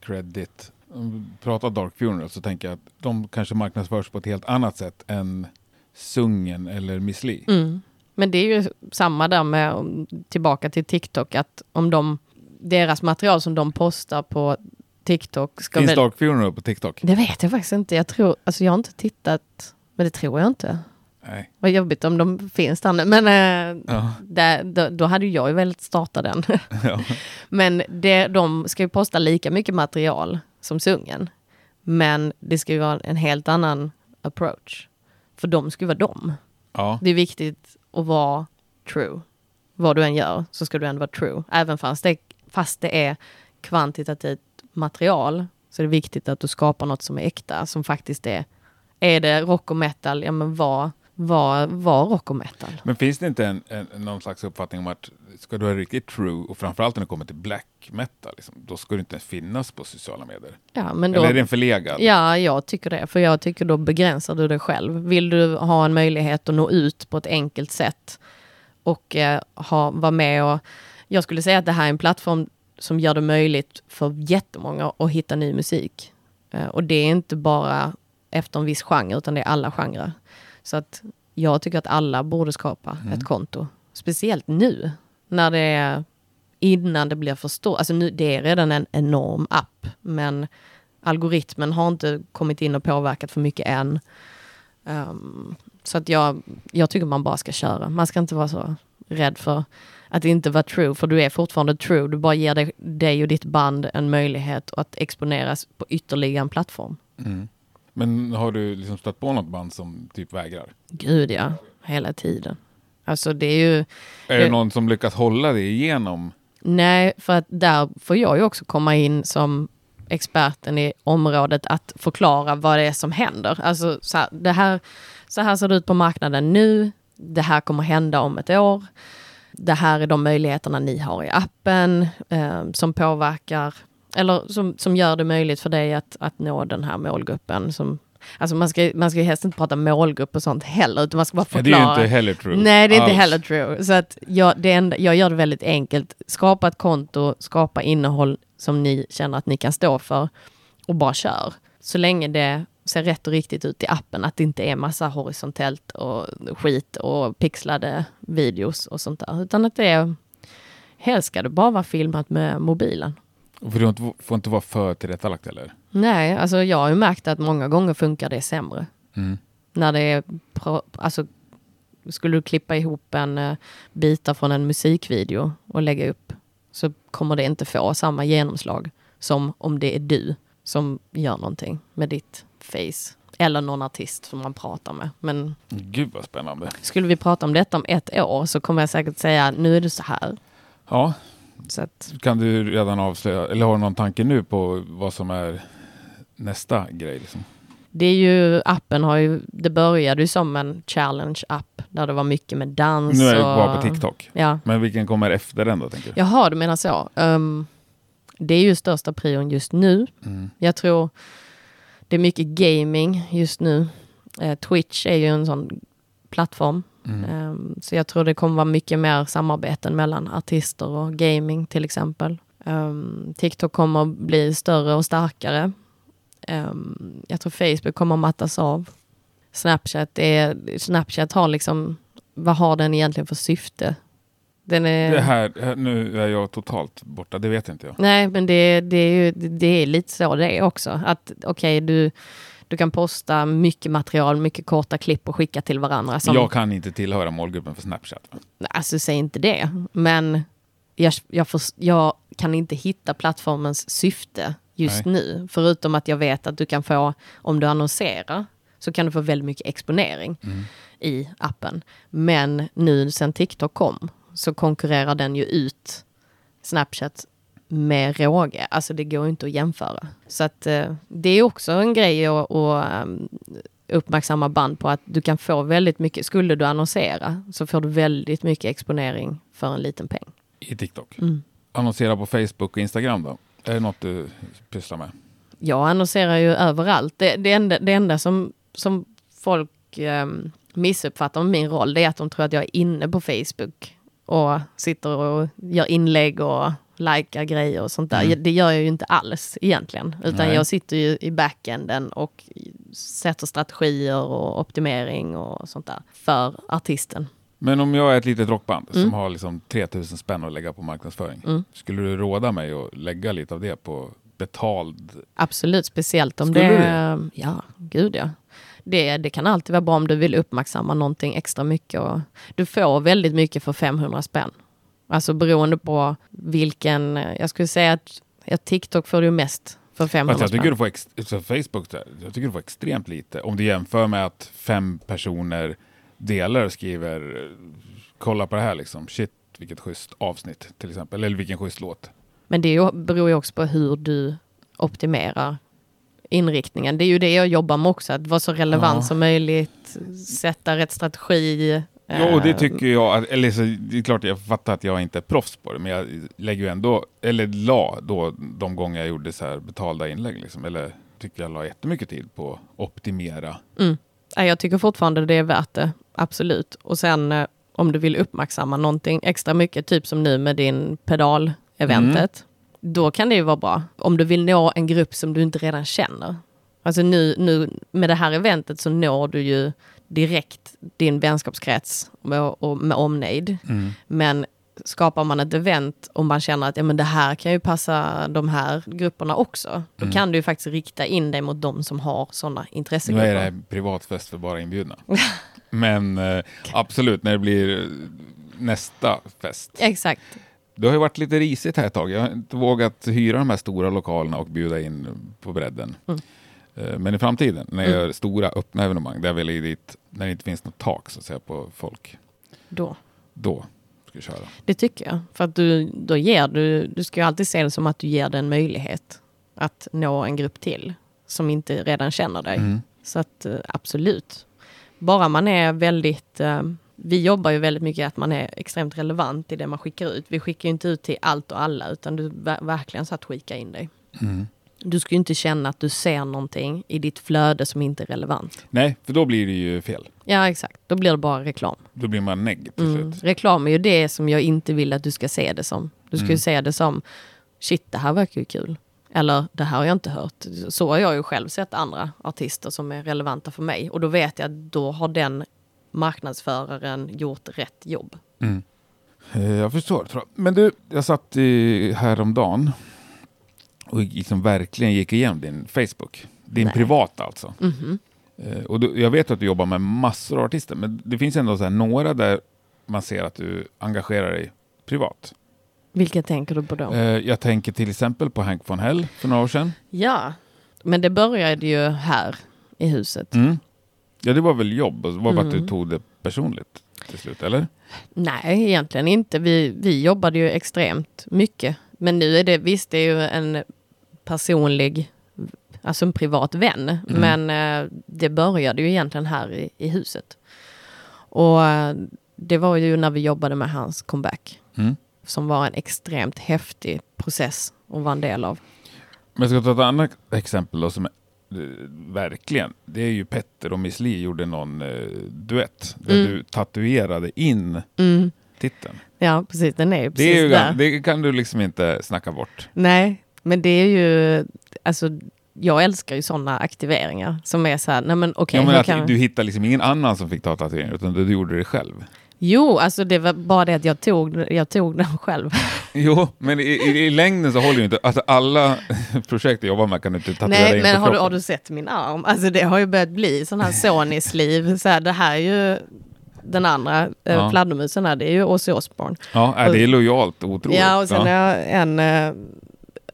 credit? Om vi pratar Dark Funeral så tänker jag att de kanske marknadsförs på ett helt annat sätt än Sungen eller Miss Li. Mm. Men det är ju samma där med, tillbaka till TikTok, att om de, deras material som de postar på TikTok ska Finns väl... Dark Funeral på TikTok? Det vet jag faktiskt inte. Jag tror, alltså jag har inte tittat, men det tror jag inte. Nej. Vad jobbigt om de finns där nu. Men eh, Ja. där, då, då hade jag ju velat starta den. <laughs> Ja. Men det, de ska ju posta lika mycket material som sungen. Men det ska ju vara en helt annan approach. För de ska ju vara dem. ja. Det är viktigt att vara true. Vad du än gör så ska du ändå vara true. Även fast det, fast det är kvantitativt material så är det viktigt att du skapar något som är äkta. Som faktiskt är, är det rock och metal, ja men var, var, var rock och metal. Men finns det inte en, en, någon slags uppfattning om att ska du vara riktigt true och framförallt när det kommer till black metal, liksom, då ska du inte finnas på sociala medier? Ja, men då, Eller är den förlegad? Ja, jag tycker det. För jag tycker då begränsar du dig själv. Vill du ha en möjlighet att nå ut på ett enkelt sätt och eh, ha, vara med och... Jag skulle säga att det här är en plattform som gör det möjligt för jättemånga att hitta ny musik. Eh, och det är inte bara efter en viss genre, utan det är alla genrer. Så att jag tycker att alla borde skapa Mm. ett konto. Speciellt nu, när det är innan det blir för stort. Alltså nu, det är redan en enorm app, men algoritmen har inte kommit in och påverkat för mycket än. Ehm, så att jag, jag tycker man bara ska köra. Man ska inte vara så rädd för att inte vara true, för du är fortfarande true. Du bara ger dig, dig och ditt band en möjlighet att exponeras på ytterligare en plattform. Mm. Men har du liksom stött på något band som typ vägrar? Gud ja, hela tiden. Alltså det är ju, Är det någon som lyckas hålla det igenom? nej, för att där får jag ju också komma in som experten i området att förklara vad det är som händer. Alltså så här, det här, så här ser det ut på marknaden nu. Det här kommer hända om ett år. Det här är de möjligheterna ni har i appen eh, som påverkar eller som, som gör det möjligt för dig att, att nå den här målgruppen. Som, alltså man ska, man ska ju helst inte prata målgrupp och sånt heller, utan man ska bara Ja, det är förklara. ju inte heller true. Nej, det är inte alls. heller true. Så att jag, det enda, jag gör det väldigt enkelt. Skapa ett konto, skapa innehåll som ni känner att ni kan stå för och bara kör. Så länge det ser rätt och riktigt ut i appen, att det inte är massa horisontellt och skit och pixlade videos och sånt där. Utan att det är, helst ska det bara vara filmat med mobilen. För det får inte, får inte vara för tillrättalagt heller. Nej, alltså jag har ju märkt att många gånger funkar det sämre. Mm. När det är alltså skulle du klippa ihop en uh, bitar från en musikvideo och lägga upp så kommer det inte få samma genomslag som om det är du som gör någonting med ditt face. Eller någon artist som man pratar med. Men Gud vad spännande. skulle vi prata om detta om ett år så kommer jag säkert säga nu är det så här. Ja, att, kan du redan avslöja, eller har du någon tanke nu på vad som är nästa grej? Liksom? det är ju, appen har ju, det började ju som en challenge-app där det var mycket med dans. Nu är jag och, bara på TikTok. Ja, Men vilken kommer efter den då? Tänker du? Jaha, du menar så. Um, det är ju största prion just nu. Mm. Jag tror det är mycket gaming just nu. Eh, Twitch är ju en sån plattform. Mm. Ehm, så jag tror det kommer vara mycket mer samarbeten mellan artister och gaming till exempel. Ehm, TikTok kommer att bli större och starkare. Ehm, jag tror Facebook kommer att mattas av. Snapchat, är, Snapchat har liksom, vad har den egentligen för syfte? Den är... Det här, nu är jag totalt borta, det vet inte jag. Nej, men det, det, är ju, det är lite så det är också. Att okej, du, du kan posta mycket material, mycket korta klipp och skicka till varandra. Som, Jag kan inte tillhöra målgruppen för Snapchat. Alltså, säg inte det. Men jag, jag, får, jag kan inte hitta plattformens syfte just nu. Förutom att jag vet att du kan få, om du annonserar, så kan du få väldigt mycket exponering Mm. i appen. Men nu sen TikTok kom så konkurrerar den ju ut Snapchat med råge. Alltså det går ju inte att jämföra. Så att eh, det är också en grej att, att ehm, uppmärksamma band på att du kan få väldigt mycket, skulle du annonsera så får du väldigt mycket exponering för en liten peng. I TikTok. Mm. Annonsera på Facebook och Instagram då? Är det något du pysslar med? Jag annonserar ju överallt. Det, det, enda, det enda som, som folk eh, missuppfattar med min roll, det är att de tror att jag är inne på Facebook och sitter och gör inlägg och likar grejer och sånt där. Mm. Det gör jag ju inte alls egentligen, utan Nej. jag sitter ju i backenden och sätter strategier och optimering och sånt där för artisten. Men om jag är ett litet rockband Mm. som har liksom 3000 spänn att lägga på marknadsföring. Mm. Skulle du råda mig att lägga lite av det på betald? Absolut, speciellt om Skulle det... du Ja, gud ja. Det, det kan alltid vara bra om du vill uppmärksamma någonting extra mycket. Och du får väldigt mycket för 500 spänn. Alltså beroende på vilken... Jag skulle säga att ja, TikTok får du mest för 500 Alltså jag tycker du får ex- Facebook, jag tycker du får extremt lite. Om du jämför med att fem personer delar och skriver kolla på det här liksom. Shit vilket schysst avsnitt till exempel. Eller vilken schysst låt. Men det beror ju också på hur du optimerar inriktningen. Det är ju det jag jobbar med också, att vara så relevant Ja. som möjligt, sätta rätt strategi. Jo, det eh, tycker jag. att- Eller så, det är klart, jag fattar att jag inte är proffs på det, men jag lägger ju ändå, eller la då de gånger jag gjorde så här betalda inlägg, liksom, eller tycker jag la jättemycket tid på att optimera. Mm. Jag tycker fortfarande det är värt det, absolut. Och sen eh, om du vill uppmärksamma någonting extra mycket, typ som nu med din pedal-eventet, då kan det ju vara bra. Om du vill nå en grupp som du inte redan känner. Alltså nu, nu med det här eventet så når du ju direkt din vänskapskrets med, och med omnejd. Men skapar man ett event och man känner att ja, men det här kan ju passa de här grupperna också. Då kan du ju faktiskt rikta in dig mot de som har sådana Nu intressegrupper. är det här privatfest för bara inbjudna. <laughs> men eh, absolut, när det blir eh, nästa fest. Exakt. Det har ju varit lite risigt här ett tag. Jag har inte vågat hyra de här stora lokalerna och bjuda in på bredden. Mm. Eh, Men i framtiden, när jag Mm. gör stora öppna evenemang, där vill jag dit, när det inte finns något tak så att säga, på folk, Då. då ska jag köra. Det tycker jag. För att du, då ger du, du ska ju alltid se det som att du ger den möjlighet att nå en grupp till som inte redan känner dig. Mm. Så att eh, absolut. Bara man är väldigt, eh, vi jobbar ju väldigt mycket att man är extremt relevant i det man skickar ut. Vi skickar ju inte ut till allt och alla utan du ver- verkligen så att skicka in dig. Mm. Du ska ju inte känna att du ser någonting i ditt flöde som inte är relevant. Nej, för då blir det ju fel. Ja exakt, då blir det bara reklam. Då blir man negg till Mm. Reklam är ju det som jag inte vill att du ska se det som. Du ska ju Mm. se det som, shit det här verkar ju kul. Eller det här har jag inte hört. Så har jag ju själv sett andra artister som är relevanta för mig. Och då vet jag att då har den marknadsföraren gjort rätt jobb. Mm. Eh, Jag förstår. Men du, jag satt i, häromdagen och liksom verkligen gick igenom din Facebook. Din Nej. privata alltså. Mhm. Eh, och du, jag vet att du jobbar med massor av artister, men det finns ändå så några där man ser att du engagerar dig privat. Vilka tänker du på då? Eh, jag tänker till exempel på Hank von Hell för några år sedan. Ja, men det började ju här i huset. Mm. Ja, det var väl jobb, och det var bara att du Mm. tog det personligt till slut, eller? Nej, egentligen inte. Vi, vi jobbade ju extremt mycket. Men nu är det, visst det är ju en personlig, alltså en privat vän. Men eh, det började ju egentligen här i, i huset. Och eh, det var ju när vi jobbade med hans comeback. Mm. Som var en extremt häftig process att vara en del av. Men jag ska ta ett annat exempel då som är, eh, verkligen, det är ju Petter och Miss Li gjorde någon eh, duett där Mm. du tatuerade in Mm. titeln. Ja, precis. Den är ju Det, precis är ju, där. det kan du liksom inte snacka bort. Nej, men det är ju, alltså jag älskar ju sådana aktiveringar som är så här, nej men okej, ja, men hur att kan... Du hittade liksom ingen annan som fick ta tatueringen, utan du, gjorde det själv. Jo, alltså det var bara det att jag tog, jag tog den <laughs> själv. Jo, men i, i, i längden så håller ju inte, alltså alla <laughs> projekt jag jobbar med kan du inte tatuera Nej, in men har du, har du sett min arm? Alltså det har ju börjat bli sån här Sonys liv. Så här, det här är ju den andra eh, Ja. fladdermusen här, det är ju Ozzy Osbourne. Ja, det är lojalt otroligt. Ja, och sen ja. har jag en, eh,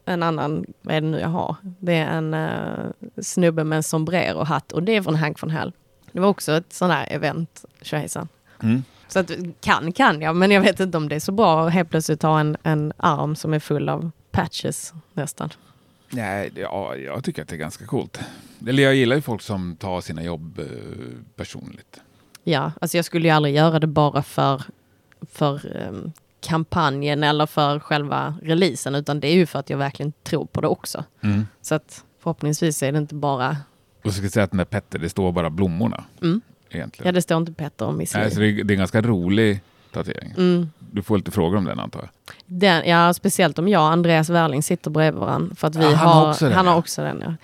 en annan, vad är det nu jag har? Det är en uh, snubbe med en sombrero och hatt och det är från Hank von Hell. Det var också ett sån här event, tjohejsan. Mm. Så att kan kan jag, men jag vet inte om det är så bra att helt plötsligt ha en, en arm som är full av patches nästan. Nej, ja, jag tycker att det är ganska coolt. Eller jag gillar ju folk som tar sina jobb eh, personligt. Ja, alltså jag skulle ju aldrig göra det bara för, för ehm, kampanjen eller för själva releasen, utan det är ju för att jag verkligen tror på det också. Mm. Så att förhoppningsvis är det inte bara, Och så ska jag säga att den där Petter, det står bara blommorna. Mm. Egentligen. ja det står inte Petter och Miss Li. Nej, så det, är, det är en ganska rolig tatuering. Mm. Du får lite frågor om den antar jag. Den, ja, speciellt om jag och Andreas Wärling sitter bredvid varandra. För att vi Ja, han har, har också den, han har också den. Ja.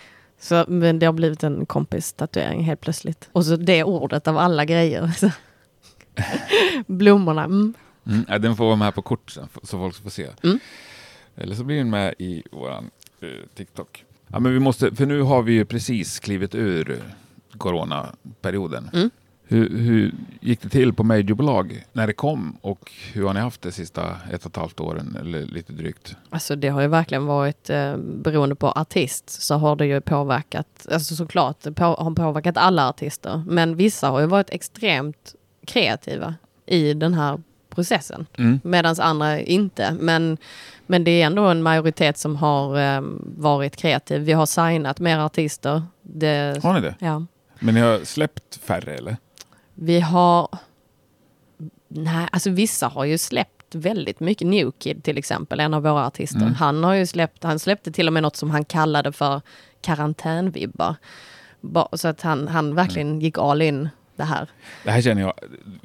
Så, men det har blivit en kompis tatuering helt plötsligt. Och så det ordet av alla grejer. <laughs> <laughs> Blommorna. Mm. Mm. Den får vara med på kort sen, så folk får se. Mm. Eller så blir den med i våran eh, TikTok. Ja, men vi måste, för nu har vi ju precis klivit ur coronaperioden. Mm. Hur, hur gick det till på majorbolag när det kom och hur har ni haft det sista ett och ett halvt åren eller lite drygt? Alltså det har ju verkligen varit, eh, beroende på artist, så har det ju påverkat, alltså såklart, på, har påverkat alla artister. Men vissa har ju varit extremt kreativa i den här processen. Mm. Medan andra inte. Men, men det är ändå en majoritet som har eh, varit kreativ. Vi har signat mer artister. Det, Har ni det? ja. Men ni har släppt färre eller? Vi har... Nej, alltså vissa har ju släppt väldigt mycket. New Kid till exempel, en av våra artister. Mm. Han har ju släppt, han släppte till och med något som han kallade för karantänvibbar. Ba, så att han, han verkligen Mm. gick all in det här. Det här känner jag,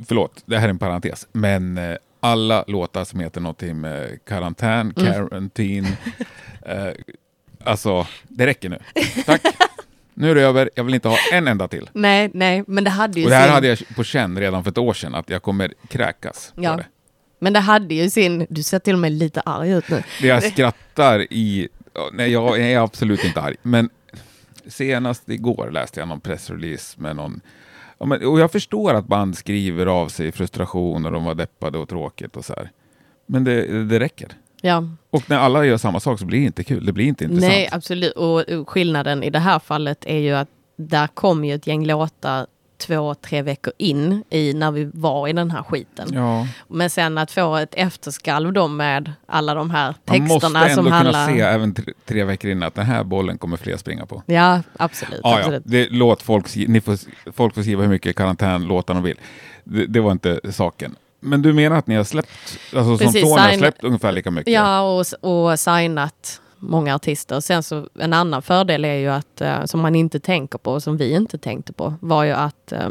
förlåt, det här är en parentes, men eh, alla låtar som heter någonting med karantän, Mm. karantin, <laughs> eh, alltså det räcker nu. Tack. Nu är det över, jag vill inte ha en enda till. Nej, nej, men det hade ju Och det här sin... hade jag på känn redan för ett år sedan, att jag kommer kräkas Ja. det. Men det hade ju sin... Du ser till och med lite arg ut nu. Det jag skrattar i, nej jag är absolut inte arg, men senast igår läste jag någon pressrelease med någon Ja, men, och jag förstår att band skriver av sig i frustration och de var deppade och tråkigt och så här. Men det, det räcker. Ja, Och när alla gör samma sak så blir det inte kul. Det blir inte intressant. nej absolut. Och skillnaden i det här fallet är ju att där kom ju ett gäng låtar två, tre veckor in i när vi var i den här skiten. Ja, Men sen att få ett efterskalv då med alla de här man måste texterna ändå som kunna handlar... se även tre, tre veckor innan att den här bollen kommer fler springa på. Ja, absolut. Ja, ja. absolut. Det, låt folk, ni får, folk får skriva hur mycket karantänlåtar de vill. Det, det var inte saken. Men du menar att ni har släppt, alltså som Precis, Sony har sign- släppt ungefär lika mycket? Ja, och, och signat många artister. Sen så en annan fördel är ju att, eh, som man inte tänker på, och som vi inte tänkte på, var ju att eh,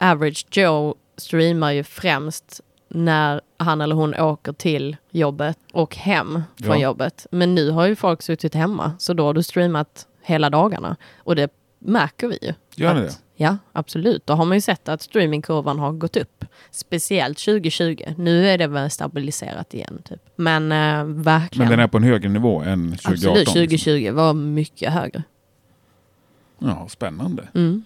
Average Joe streamar ju främst när han eller hon åker till jobbet och hem från Ja. jobbet. Men nu har ju folk suttit hemma, så då har du streamat hela dagarna. Och det märker vi ju. Gör ni det? Ja, absolut. Då har man ju sett att streamingkurvan har gått upp. Speciellt 2020. Nu är det väl stabiliserat igen. Typ. Men eh, verkligen. Men den är på en högre nivå än 2018? absolut, liksom. 2020 var mycket högre. Ja, spännande. Mm.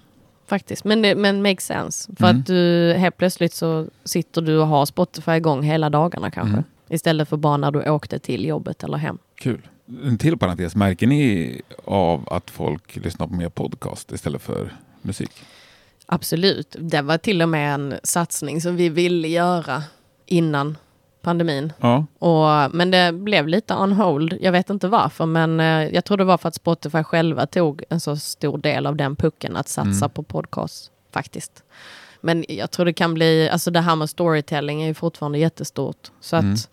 faktiskt. Men det men makes sense. För Mm. att du helt plötsligt så sitter du och har Spotify igång hela dagarna kanske. Mm. Istället för bara när du åkte till jobbet eller hem. Kul. En till parentes, märker ni av att folk lyssnar på mer podcast istället för musik? Absolut. Det var till och med en satsning som vi ville göra innan pandemin. Ja. Och, men det blev lite on hold. Jag vet inte varför, men eh, jag tror det var för att Spotify själva tog en så stor del av den pucken att satsa Mm. på podcast, faktiskt. Men jag tror det kan bli, alltså det här med storytelling är ju fortfarande jättestort. Så att...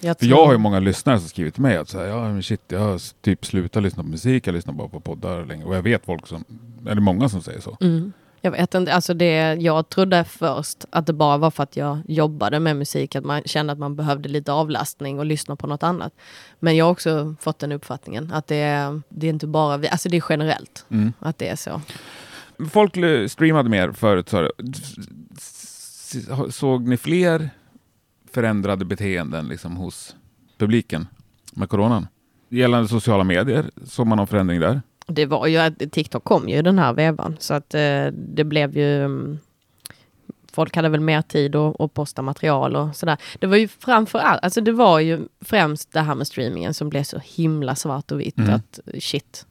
Jag, För tror, jag har ju många lyssnare som skrivit till mig att så här, ja, men shit, jag har typ slutat lyssna på musik, jag lyssnar bara på poddar längre. Och jag vet folk som, eller många som säger så. Mm. Jag vet inte, alltså det, jag trodde först att det bara var för att jag jobbade med musik, att man kände att man behövde lite avlastning och lyssna på något annat. Men jag har också fått den uppfattningen att det är, det är inte bara vi, alltså det är generellt Mm. att det är så. Folk streamade mer förut. Så här. S- s- såg ni fler förändrade beteenden liksom, hos publiken med coronan? Gällande sociala medier, såg man någon förändring där? Det var ju att TikTok kom ju den här vevan så att eh, det blev ju mm, Folk hade väl mer tid att, att posta material och sådär. Det var ju framför allt, alltså det var ju främst det här med streamingen som blev så himla svart och vitt Mm. att shit,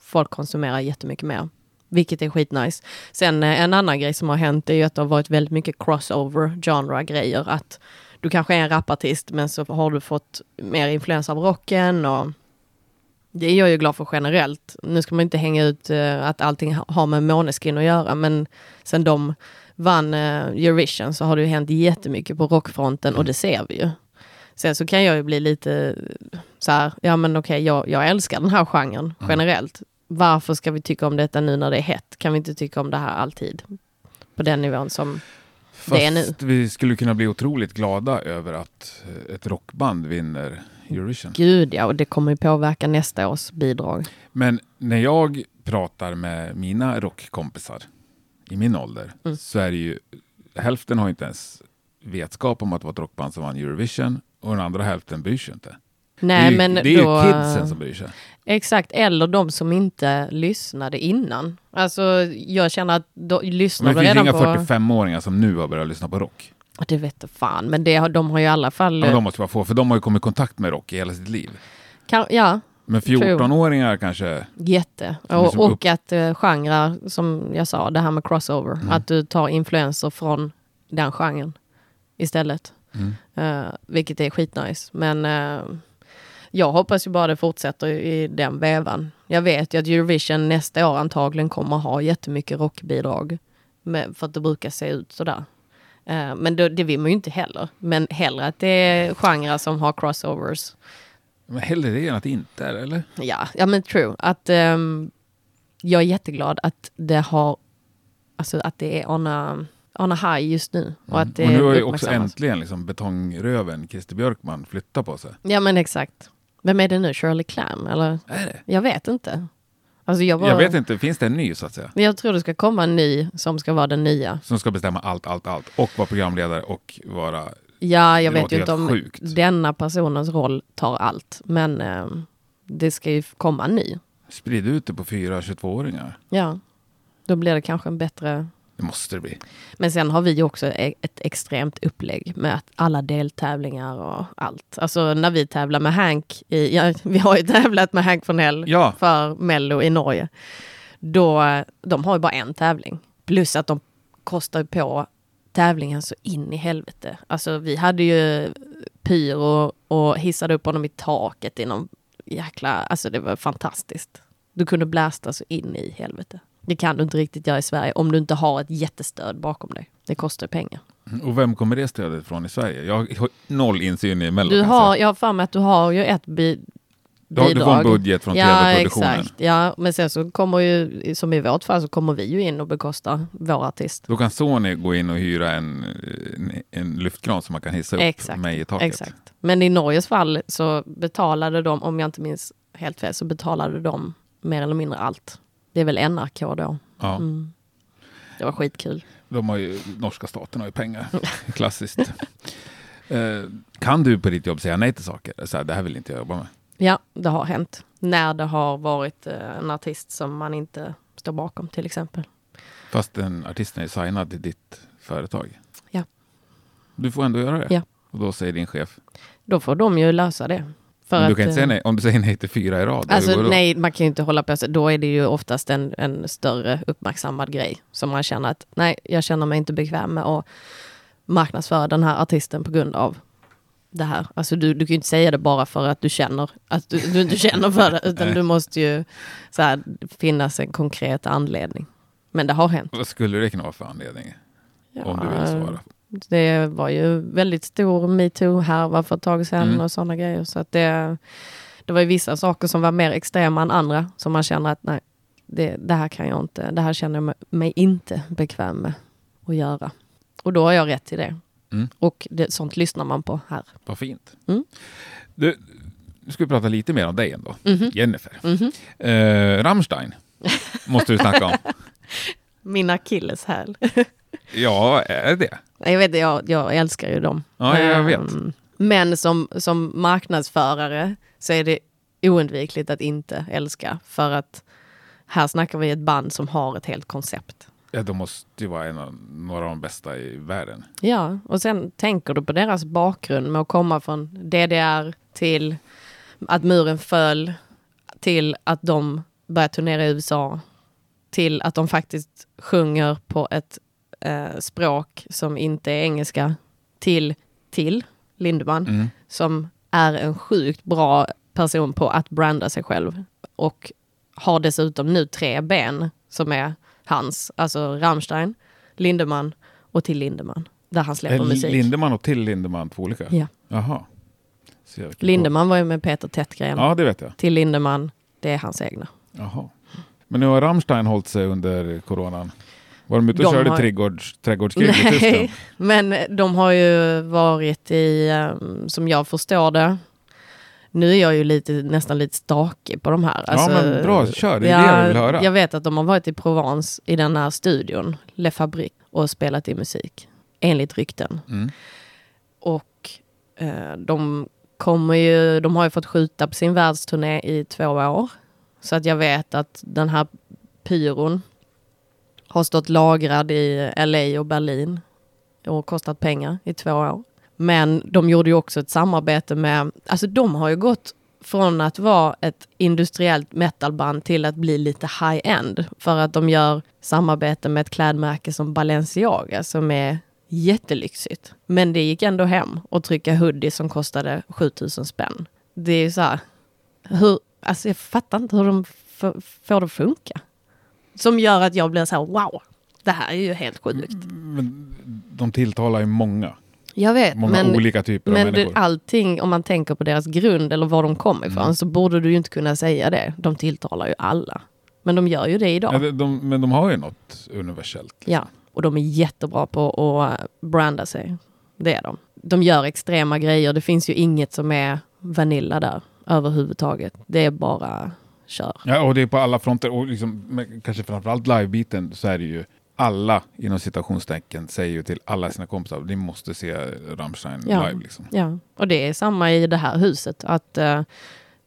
folk konsumerar jättemycket mer. Vilket är skitnice. Sen eh, en annan grej som har hänt är ju att det har varit väldigt mycket crossover genre grejer. Att du kanske är en rapartist men så har du fått mer influens av rocken och det är jag ju glad för generellt. Nu ska man inte hänga ut eh, att allting ha- har med Måneskin att göra, men sen de vann eh, Eurovision så har det ju hänt jättemycket på rockfronten och det ser vi ju. Sen så kan jag ju bli lite eh, så här, ja men okej, jag, jag älskar den här genren generellt. Varför ska vi tycka om detta nu när det är hett? Kan vi inte tycka om det här alltid? På den nivån som... Det är nu. Fast vi skulle kunna bli otroligt glada över att eh, ett rockband vinner Eurovision. Gud ja, och det kommer ju påverka nästa års bidrag. Men när jag pratar med mina rockkompisar i min ålder Mm. så är det ju hälften har inte ens vetskap om att det var ett rockband som vann Eurovision och den andra hälften bryr sig inte. Nej, det är ju, men det är då... ju kidsen som bryr sig. Exakt, eller de som inte lyssnade innan. Alltså jag känner att då, lyssnar Men du det finns redan inga på... 45-åringar som nu har börjat lyssna på rock. Det vet jag fan, men det, de har ju i alla fall... Ja, de måste vara få, för de har ju kommit i kontakt med rock i hela sitt liv. kan, ja, Men 14-åringar kanske... jätte. Och, och att uh, genrer, som jag sa, det här med crossover. Mm. Att du tar influenser från den genren istället. Mm. Uh, vilket är skitnice. Men uh, jag hoppas ju bara det fortsätter i den vevan. Jag vet ju att Eurovision nästa år antagligen kommer ha jättemycket rockbidrag. Med, för att det brukar se ut sådär. Uh, men det, det vill man ju inte heller. Men hellre att det är genrer som har crossovers. Men hellre det än att det inte är, eller? Ja, ja men true. Att ehm, jag är jätteglad att det har, alltså att det är on a, on a high just nu. Och att det Mm. och nu har ju också äntligen liksom betongröven Christer Björkman flyttat på sig. Ja men exakt. Vem är det nu? Shirley Clamp? Eller? Är det? Jag vet inte. Alltså jag, bara, Jag vet inte, finns det en ny så att säga? Men jag tror det ska komma en ny som ska vara den nya. Som ska bestämma allt, allt, allt. Och vara programledare och vara... Ja, jag Det vet ju inte om sjukt. denna personens roll tar allt. Men ehm, det ska ju komma en ny. Sprid ut det på fyra 22-åringar. Ja, då blir det kanske en bättre Det måste det bli. Men sen har vi ju också e- ett extremt upplägg med att alla deltävlingar och allt. Alltså när vi tävlar med Hank, i, ja, <laughs> vi har ju tävlat med Hank Fornell Ja. för Mello i Norge. Då, de har ju bara en tävling. Plus att de kostar på tävlingen så in i helvete. Alltså vi hade ju pyro och hissade upp honom i taket i någon jäkla, alltså det var fantastiskt. Du kunde blästa så in i helvete. Det kan du inte riktigt göra i Sverige om du inte har ett jättestöd bakom dig. Det kostar pengar. Och vem kommer det stödet från i Sverige? Jag har noll insyn i Mello. Du har, jag har för mig att du har ju ett bi har, du får en bidrag. budget från Ja, tv-produktionen. exakt. Ja, men sen så kommer ju, som i vårt fall, så kommer vi ju in och bekostar vår artist. Då kan Sony gå in och hyra en, en, en lyftkran som man kan hissa upp Exakt, mig i taket. Exakt. Men i Norges fall så betalade de, om jag inte minns helt fel, så betalade de mer eller mindre allt. Det är väl NRK då. Ja, Mm. Det var skitkul. de har ju, norska staten har ju pengar. <laughs> Klassiskt. Eh, kan du på ditt jobb säga nej till saker? Så här, det här vill inte jag jobba med. Ja, det har hänt. När det har varit eh, en artist som man inte står bakom till exempel. Fast den artisten är signad till ditt företag? Ja. Du får ändå göra det? Ja. Och då säger din chef? Då får de ju lösa det. För du att, kan inte säga eh, nej, om du säger nej till fyra i rad? Alltså nej, man kan ju inte hålla på så. Då är det ju oftast en, en större uppmärksammad grej. Som man känner att, nej, jag känner mig inte bekväm med att marknadsföra den här artisten på grund av det här. Alltså du, du kan ju inte säga det bara för att du känner att du, du inte känner för det. Utan du måste ju så här, finnas en konkret anledning. Men det har hänt. Vad skulle det kunna vara för anledning? Om du vill svara. Det var ju väldigt stor metoo-härva för ett tag sedan Mm. och sådana grejer. Så att det, det var ju vissa saker som var mer extrema än andra. Som man känner att nej, det, det här kan jag inte, det här känner jag mig- inte bekväm med att göra. Och då har jag rätt till det. Mm. Och det, sånt lyssnar man på här. Vad fint. Mm. Du, nu ska vi prata lite mer om dig ändå. Mhm. Jennifer. Mhm. Eh, Rammstein måste du snacka om. <laughs> Min akilleshäl. Ja, är det jag vet, jag, jag älskar ju dem. Ja, jag vet. Ehm, Men som, som marknadsförare så är det oundvikligt att inte älska. För att här snackar vi ett band som har ett helt koncept. Ja, de måste ju vara en av, några av de bästa i världen. Ja, och sen tänker du på deras bakgrund med att komma från DDR till att muren föll, till att de började turnera i USA, till att de faktiskt sjunger på ett eh, språk som inte är engelska, till, till Lindemann, Mm. som är en sjukt bra person på att branda sig själv. Och har dessutom nu tre ben som är hans, alltså Rammstein, Lindemann och till Lindemann. Där han släpper Är musik. Lindemann och till Lindemann två olika? Ja. Jaha. Lindemann var ju med Peter Tättgren. Ja, det vet jag. Till Lindemann, det är hans egna. Jaha. Men nu har Rammstein hållit sig under coronan. Var de ute och De körde har- trädgårds, trädgårdskrig i Tyskland? <laughs> Men de har ju varit i, um, som jag förstår det, nu är jag ju lite, nästan lite stakig på de här. Alltså, Ja, men bra, kör. Det är det jag vill höra. Jag vet att de har varit i Provence i den här studion, Le Fabrique, och spelat i musik. Enligt rykten. Mm. Och eh, de kommer ju, de har ju fått skjuta på sin världsturné i två år. Så att jag vet att den här pyron har stått lagrad i LA och Berlin och kostat pengar i två år. Men de gjorde ju också ett samarbete med, alltså de har ju gått från att vara ett industriellt metalband till att bli lite high-end. För att de gör samarbete med ett klädmärke som Balenciaga som är jättelyxigt. Men det gick ändå hem att trycka hoodie som kostade 7000 spänn. Det är ju så här, hur, alltså jag fattar inte hur de får det att funka. Som gör att jag blir så här, wow, det här är ju helt sjukt. Men de tilltalar ju många. Jag vet, Många men, olika typer av men det, människor. allting, om man tänker på deras grund eller var de kommer ifrån, Mm. så borde du ju inte kunna säga det. De tilltalar ju alla. Men de gör ju det idag. Ja, de, de, men de har ju något universellt. Ja, och de är jättebra på att branda sig. Det är de. De gör extrema grejer. Det finns ju inget som är vanilla där överhuvudtaget. Det är bara kör. Ja, och det är på alla fronter. Och liksom, kanske framförallt live-biten så är det ju alla inom citationstecken säger ju till alla sina kompisar ni måste se Rammstein Ja. live. Liksom. Ja, och det är samma i det här huset. Att eh,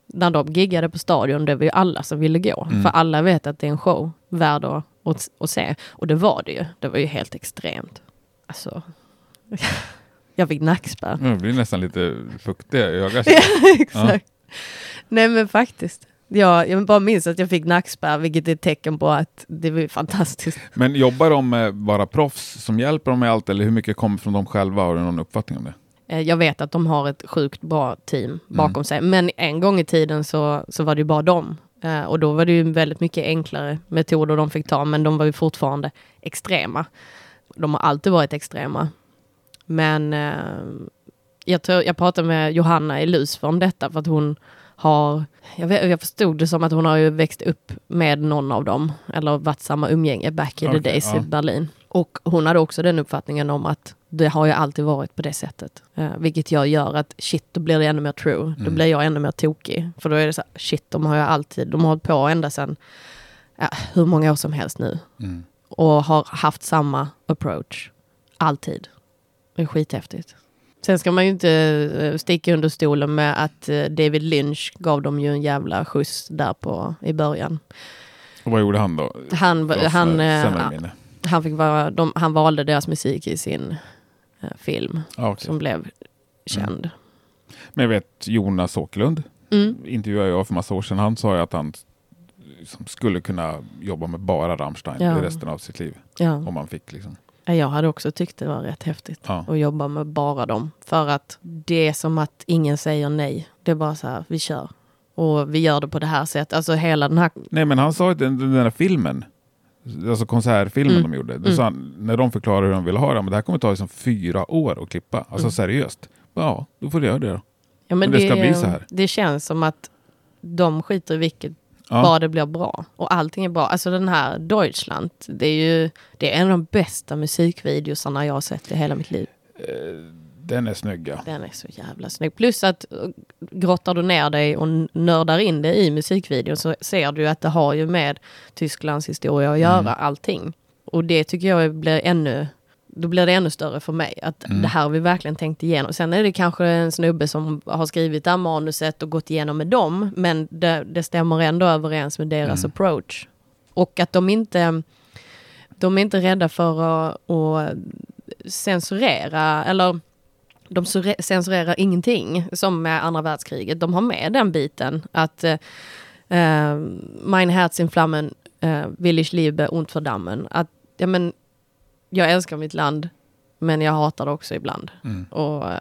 när de giggade på stadion, det var ju alla som ville gå. Mm. För alla vet att det är en show värd att, att, att se. Och det var det ju. Det var ju helt extremt. Alltså, <laughs> jag fick nackspärr. Jag blir nästan lite fuktig i ögat. <laughs> Exakt. Nej men faktiskt. Ja, jag bara minns att jag fick nackspärr, vilket är ett tecken på att det var fantastiskt. Men jobbar de med bara proffs som hjälper dem med allt eller hur mycket kommer från dem själva? Har du någon uppfattning om det? Eh, Jag vet att de har ett sjukt bra team bakom Mm. sig. Men en gång i tiden så, så var det ju bara dem. Eh, och då var det ju väldigt mycket enklare metoder de fick ta, men de var ju fortfarande extrema. De har alltid varit extrema. Men eh, jag, tror, jag pratade med Johanna i Lusför om detta, för att hon har, jag, vet, jag förstod det som att hon har ju växt upp med någon av dem, eller varit samma umgänge back in Okej, the days ja. i Berlin. Och hon hade också den uppfattningen om att det har ju alltid varit på det sättet. Eh, vilket jag gör att shit, då blir det ännu mer true. Då Mm. blir jag ännu mer tokig. För då är det så här, shit, de har ju alltid, de har hållit på ända sedan ja, hur många år som helst nu. Mm. Och har haft samma approach. Alltid. Det är skithäftigt. Sen ska man ju inte eh, sticka under stolen med att eh, David Lynch gav dem ju en jävla skjuts där på i början. Och vad gjorde han då? Han, han, eh. Han, fick vara, de, han valde deras musik i sin film Ja, okej. som blev känd. Men jag vet Jonas Åkerlund Mm. intervjuade jag för massa år sedan. Han sa ju att han liksom skulle kunna jobba med bara Rammstein Ja. resten av sitt liv. Ja. Om man fick liksom. Ja, Jag hade också tyckt det var rätt häftigt Ja. att jobba med bara dem. För att det är som att ingen säger nej. Det är bara så här, vi kör. Och vi gör det på det här sättet. Alltså hela den här... Nej men han sa att den, den där filmen, alltså konsertfilmen Mm. de gjorde, då Mm. han, när de förklarade hur de ville ha det, men det här kommer ta liksom fyra år att klippa. Alltså Mm. seriöst. Ja, då får du göra det då. Ja, Men det ska bli så här. Det känns som att de skiter i vilket, Ja. bara det blir bra. Och allting är bra. Alltså den här Deutschland, det är ju det är en av de bästa musikvideosarna jag har sett i hela mitt liv. Den är snygg ja. Den är så jävla snygg. Plus att eh, grottar du ner dig och nördar in det i musikvideon så ser du att det har ju med Tysklands historia att göra, Mm. allting. Och det tycker jag blir ännu, då blir det ännu större för mig. Att Mm. det här har vi verkligen tänkt igenom. Sen är det kanske en snubbe som har skrivit det här manuset och gått igenom med dem, men det, det stämmer ändå överens med deras Mm. approach. Och att de inte, de är inte rädda för att, att censurera, eller de sure- censurerar ingenting som med andra världskriget. De har med den biten att uh, Mein Herz in Flammen, uh, will ich liebe und verdammen. Att, ja, men, jag älskar mitt land, men jag hatar det också ibland. Mm. Och eh,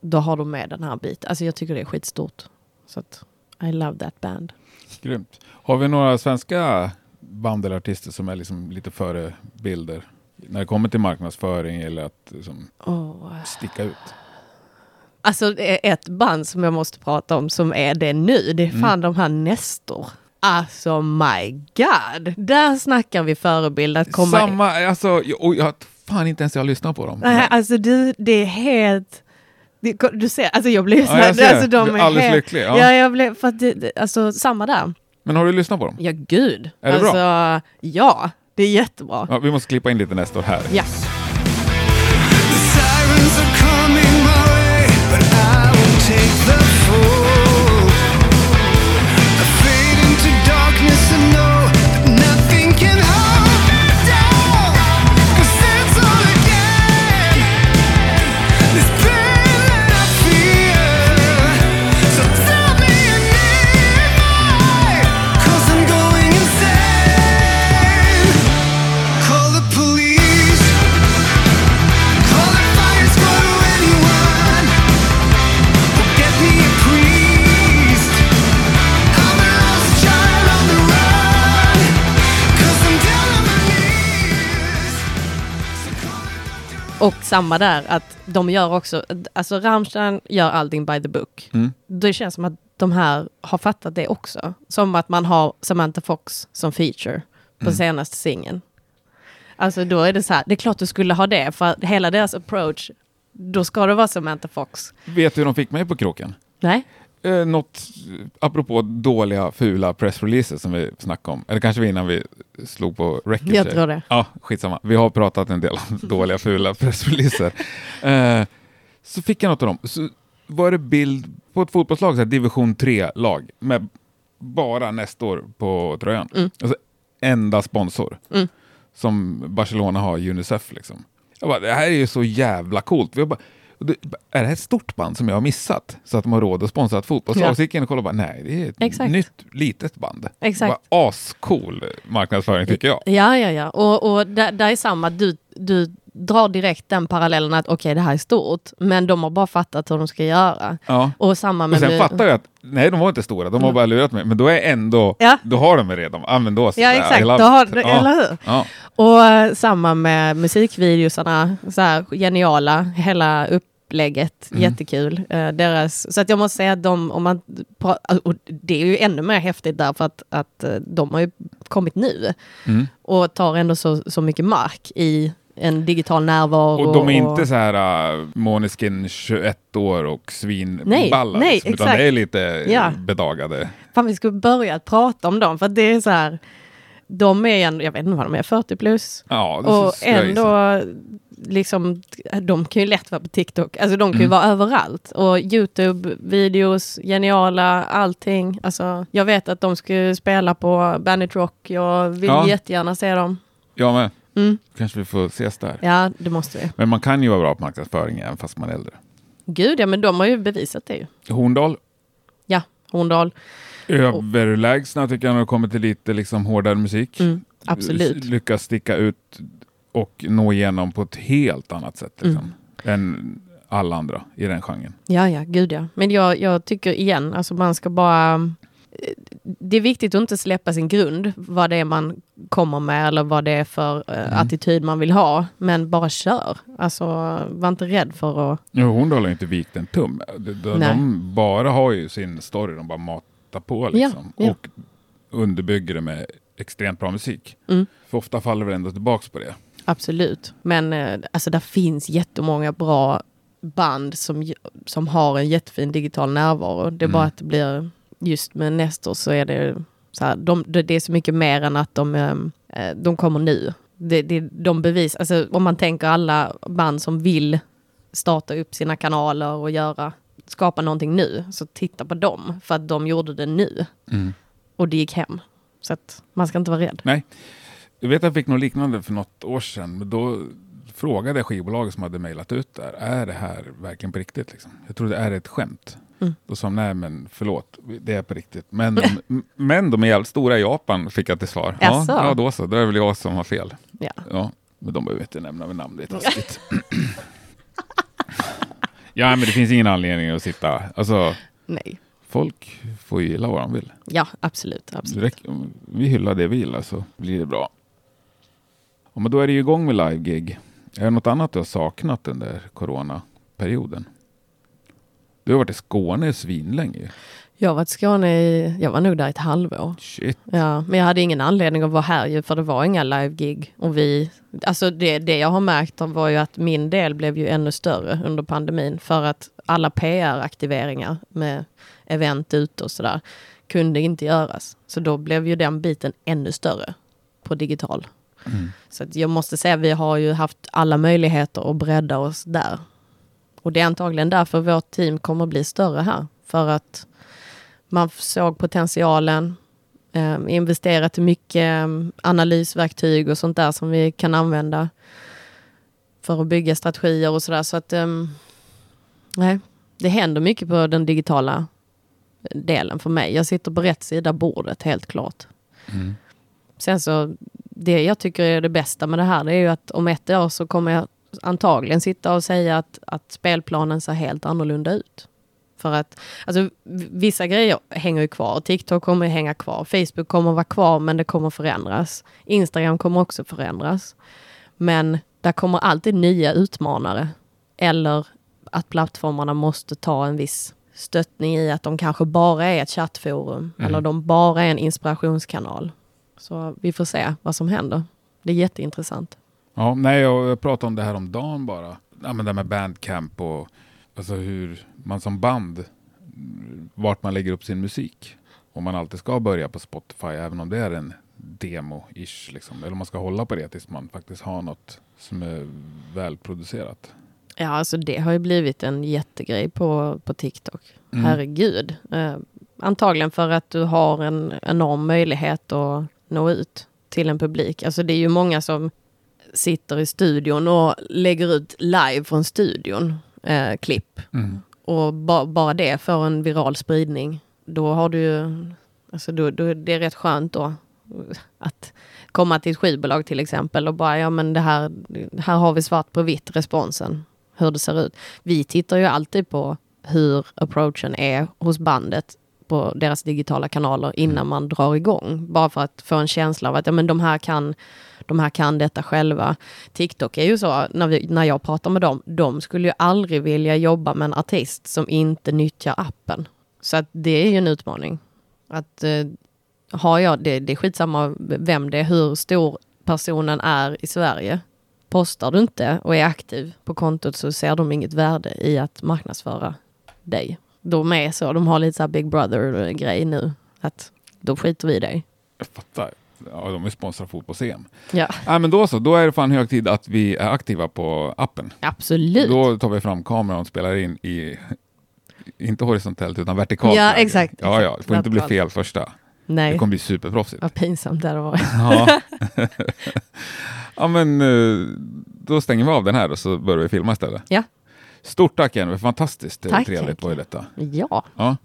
då har de med den här biten. Alltså jag tycker det är skitstort. Så att, I love that band. Grymt. Har vi några svenska band eller artister som är liksom lite förebilder? När det kommer till marknadsföring eller att liksom, Oh. sticka ut? Alltså det är ett band som jag måste prata om som är det nu. Det är Mm. fan de här Nestor. Alltså my god. Där snackar vi förebild att komma... Samma, alltså, och jag fan inte ens jag lyssnat på dem. Nej, alltså du, det är helt... det- Du ser, alltså jag blev så Ja, jag alltså de Du är alldeles helt, lycklig, ja. Ja. jag blev, för att det, det- alltså samma där. Men har du lyssnat på dem? Ja, gud. Är det alltså, bra? Ja, det är jättebra. Ja, vi måste klippa in lite nästa här. Ja. The sirens are coming my way, but I won't take the fall. Och samma där, att de gör också, alltså Rammstein gör allting by the book. Mm. Det känns som att de här har fattat det också. Som att man har Samantha Fox som feature på Mm. senaste singeln. Alltså då är det så här, det är klart du skulle ha det, för hela deras approach, då ska det vara Samantha Fox. Vet du hur de fick mig på kroken? Nej? Eh, något, apropå dåliga, fula pressreleaser som vi snackade om. Eller kanske vi innan vi slog på record. Jag tror det. Ja, skitsamma. Vi har pratat en del om <laughs> dåliga, fula pressreleaser. Eh, så fick jag något av dem. Så var det bild på ett fotbollslag, så här, division 3-lag, med bara nästa år på tröjan. Mm. Alltså, enda sponsor. Mm. Som Barcelona har, Unicef. Liksom. Jag bara, det här är ju så jävla coolt. Vi har bara, det, är det här ett stort band som jag har missat? Så att de har råd att sponsra ett fotbollslag. Ja. Så gick jag in och kollade och bara, nej, det är ett Exakt. nytt litet band. Exakt. Ascool marknadsföring tycker jag. Ja, ja, ja. Och, och där, där är samma, du, du drar direkt den parallellen att okej, det här är stort, men de har bara fattat hur de ska göra. Ja. Och samma med... sen fattar jag att nej, de var inte stora, de har bara lurat mig. Men då är ändå, Ja. då har de redan. Ja, men då, så, Ja, exakt. Då har, du- ja. Eller hur? Ja. Och eh, samma med musikvideosarna, så här geniala, hela upplägget, Mm. jättekul. Eh, deras, så att jag måste säga att de, om man, pra- och det är ju ännu mer häftigt därför att, att eh, de har ju kommit nu Mm. och tar ändå så, så mycket mark i en digital närvaro. Och de är inte så här uh, Måneskin 21 år och svinballa. Nej, nej, liksom, utan det är lite Ja. bedagade. Fan, vi skulle börja prata om dem, för det är så här, de är ändå, jag vet inte vad de är, 40 plus. Ja, Och ändå, liksom, de kan ju lätt vara på TikTok. Alltså de kan ju Mm. vara överallt. Och YouTube-videos, geniala, allting. Alltså, jag vet att de skulle spela på Bandit Rock. Jag vill Ja. jättegärna se dem. Jag med. Mm. Kanske vi får ses där. Ja, det måste vi. Men man kan ju vara bra på marknadsföring även fast man är äldre. Gud, ja, men de har ju bevisat det ju. Horndal, Ja, Horndal. överlägsna tycker jag när det kommer till lite liksom hårdare musik. Mm, absolut. Lyckas sticka ut och nå igenom på ett helt annat sätt liksom, än alla andra i den genren. Ja, ja, gud ja. Men jag, jag tycker igen, alltså man ska bara... Det är viktigt att inte släppa sin grund, vad det är man kommer med eller vad det är för eh, attityd man vill ha. Men bara kör. Alltså, var inte rädd för att... Jo, har ju inte vikt en tum. De, de, de bara har ju sin story, de bara matar på liksom. Ja, ja. Och underbygger det med extremt bra musik. Mm. För ofta faller vi ändå tillbaks på det. Absolut. Men eh, alltså, där finns jättemånga bra band som, som har en jättefin digital närvaro. Det är bara att det blir, just med Nestor så är det så här, de, det, det är så mycket mer än att de, eh, de kommer nu. Det, det, de bevis, alltså, om man tänker alla band som vill starta upp sina kanaler och göra, skapa någonting nu, så titta på dem. För att de gjorde det nu. Och det gick hem. Så att man ska inte vara rädd. Nej. Jag vet att jag fick något liknande för något år sedan. Men då frågade jag skivbolaget som hade mejlat ut där. Är det här verkligen på riktigt? Liksom? Jag tror det är ett skämt. Mm. Då sa de, nej men förlåt, det är på riktigt. Men <laughs> men de är jävligt stora i Japan, fick jag till svar. Ja, Jaså? ja, då så. Då är det väl jag som har fel. Ja. Ja, men de behöver inte nämna med namn, det är taskigt. <clears throat> ja, men det finns ingen anledning att sitta... Alltså, Nej. folk får ju gilla vad de vill. Ja, absolut. Det absolut. räcker, om vi hyllar det vi gillar så blir det bra. Ja, men då är det ju igång med live-gig. Är det något annat du har saknat under coronaperioden? Du har varit i Skåne svinlänge. Jag har varit i Skåne i, jag var nog där ett halvår. Shit. Ja, men jag hade ingen anledning att vara här ju, för det var inga live-gig. Och vi, alltså det, det jag har märkt var ju att min del blev ju ännu större under pandemin. För att alla PR-aktiveringar med event ute och sådär kunde inte göras. Så då blev ju den biten ännu större på digital. Så att jag måste säga, vi har ju haft alla möjligheter att bredda oss där. Och det är antagligen därför vårt team kommer att bli större här. För att man såg potentialen, eh, investerat i mycket eh, analysverktyg och sånt där som vi kan använda för att bygga strategier och sådär. Så att ehm, nej, det händer mycket på den digitala delen för mig. Jag sitter på rätt sida bordet, helt klart. Sen så, det jag tycker är det bästa med det här, det är ju att om ett år så kommer jag antagligen sitta och säga att, att spelplanen ser helt annorlunda ut. För att alltså, vissa grejer hänger ju kvar. TikTok kommer ju hänga kvar. Facebook kommer vara kvar, men det kommer förändras. Instagram kommer också förändras. Men där kommer alltid nya utmanare. Eller att plattformarna måste ta en viss stöttning i att de kanske bara är ett chattforum. Eller de bara är en inspirationskanal. Så vi får se vad som händer. Det är jätteintressant. Ja, nej, jag pratade om det här om dagen bara. Ja, men det här med bandcamp och alltså hur man som band, vart man lägger upp sin musik. Om man alltid ska börja på Spotify, även om det är en demo-ish. Liksom. Eller om man ska hålla på det tills man faktiskt har något som är välproducerat. Ja, alltså det har ju blivit en jättegrej på, på TikTok. Mm. Herregud. Eh, antagligen för att du har en enorm möjlighet att nå ut till en publik. Alltså det är ju många som sitter i studion och lägger ut live från studion, eh, klipp. Mm. Och ba, bara det får en viral spridning. Då har du ju, alltså då, då, det är rätt skönt då att komma till ett skivbolag till exempel och bara, ja men det här, här har vi svart på vitt responsen, hur det ser ut. Vi tittar ju alltid på hur approachen är hos bandet på deras digitala kanaler innan man drar igång. Bara för att få en känsla av att ja, men de, här kan, de här kan detta själva. TikTok är ju så, när, vi, när jag pratar med dem, de skulle ju aldrig vilja jobba med en artist som inte nyttjar appen. Så att det är ju en utmaning. Att eh, har jag, det, det är skitsamma vem det är, hur stor personen är i Sverige. Postar du inte och är aktiv på kontot så ser de inget värde i att marknadsföra dig. De är så, de har lite så Big Brother-grej nu. Att då skiter vi i dig. Jag fattar. Ja, de är sponsrade fotbolls-EM. Ja, Ja, men då så, då är det fan hög tid att vi är aktiva på appen. absolut. Då tar vi fram kameran och spelar in i, inte horisontellt utan vertikalt. Ja, läge. exakt, Ja, ja, det får inte bli fel första. Nej, Det kommer bli superproffsigt. vad pinsamt det hade varit. <laughs> Ja. <laughs> Ja, men eh, då stänger vi av den här och så börjar vi filma istället. Ja. Stort tack Jennifer, fantastiskt Tack, trevligt var ju detta. Ja, Ja.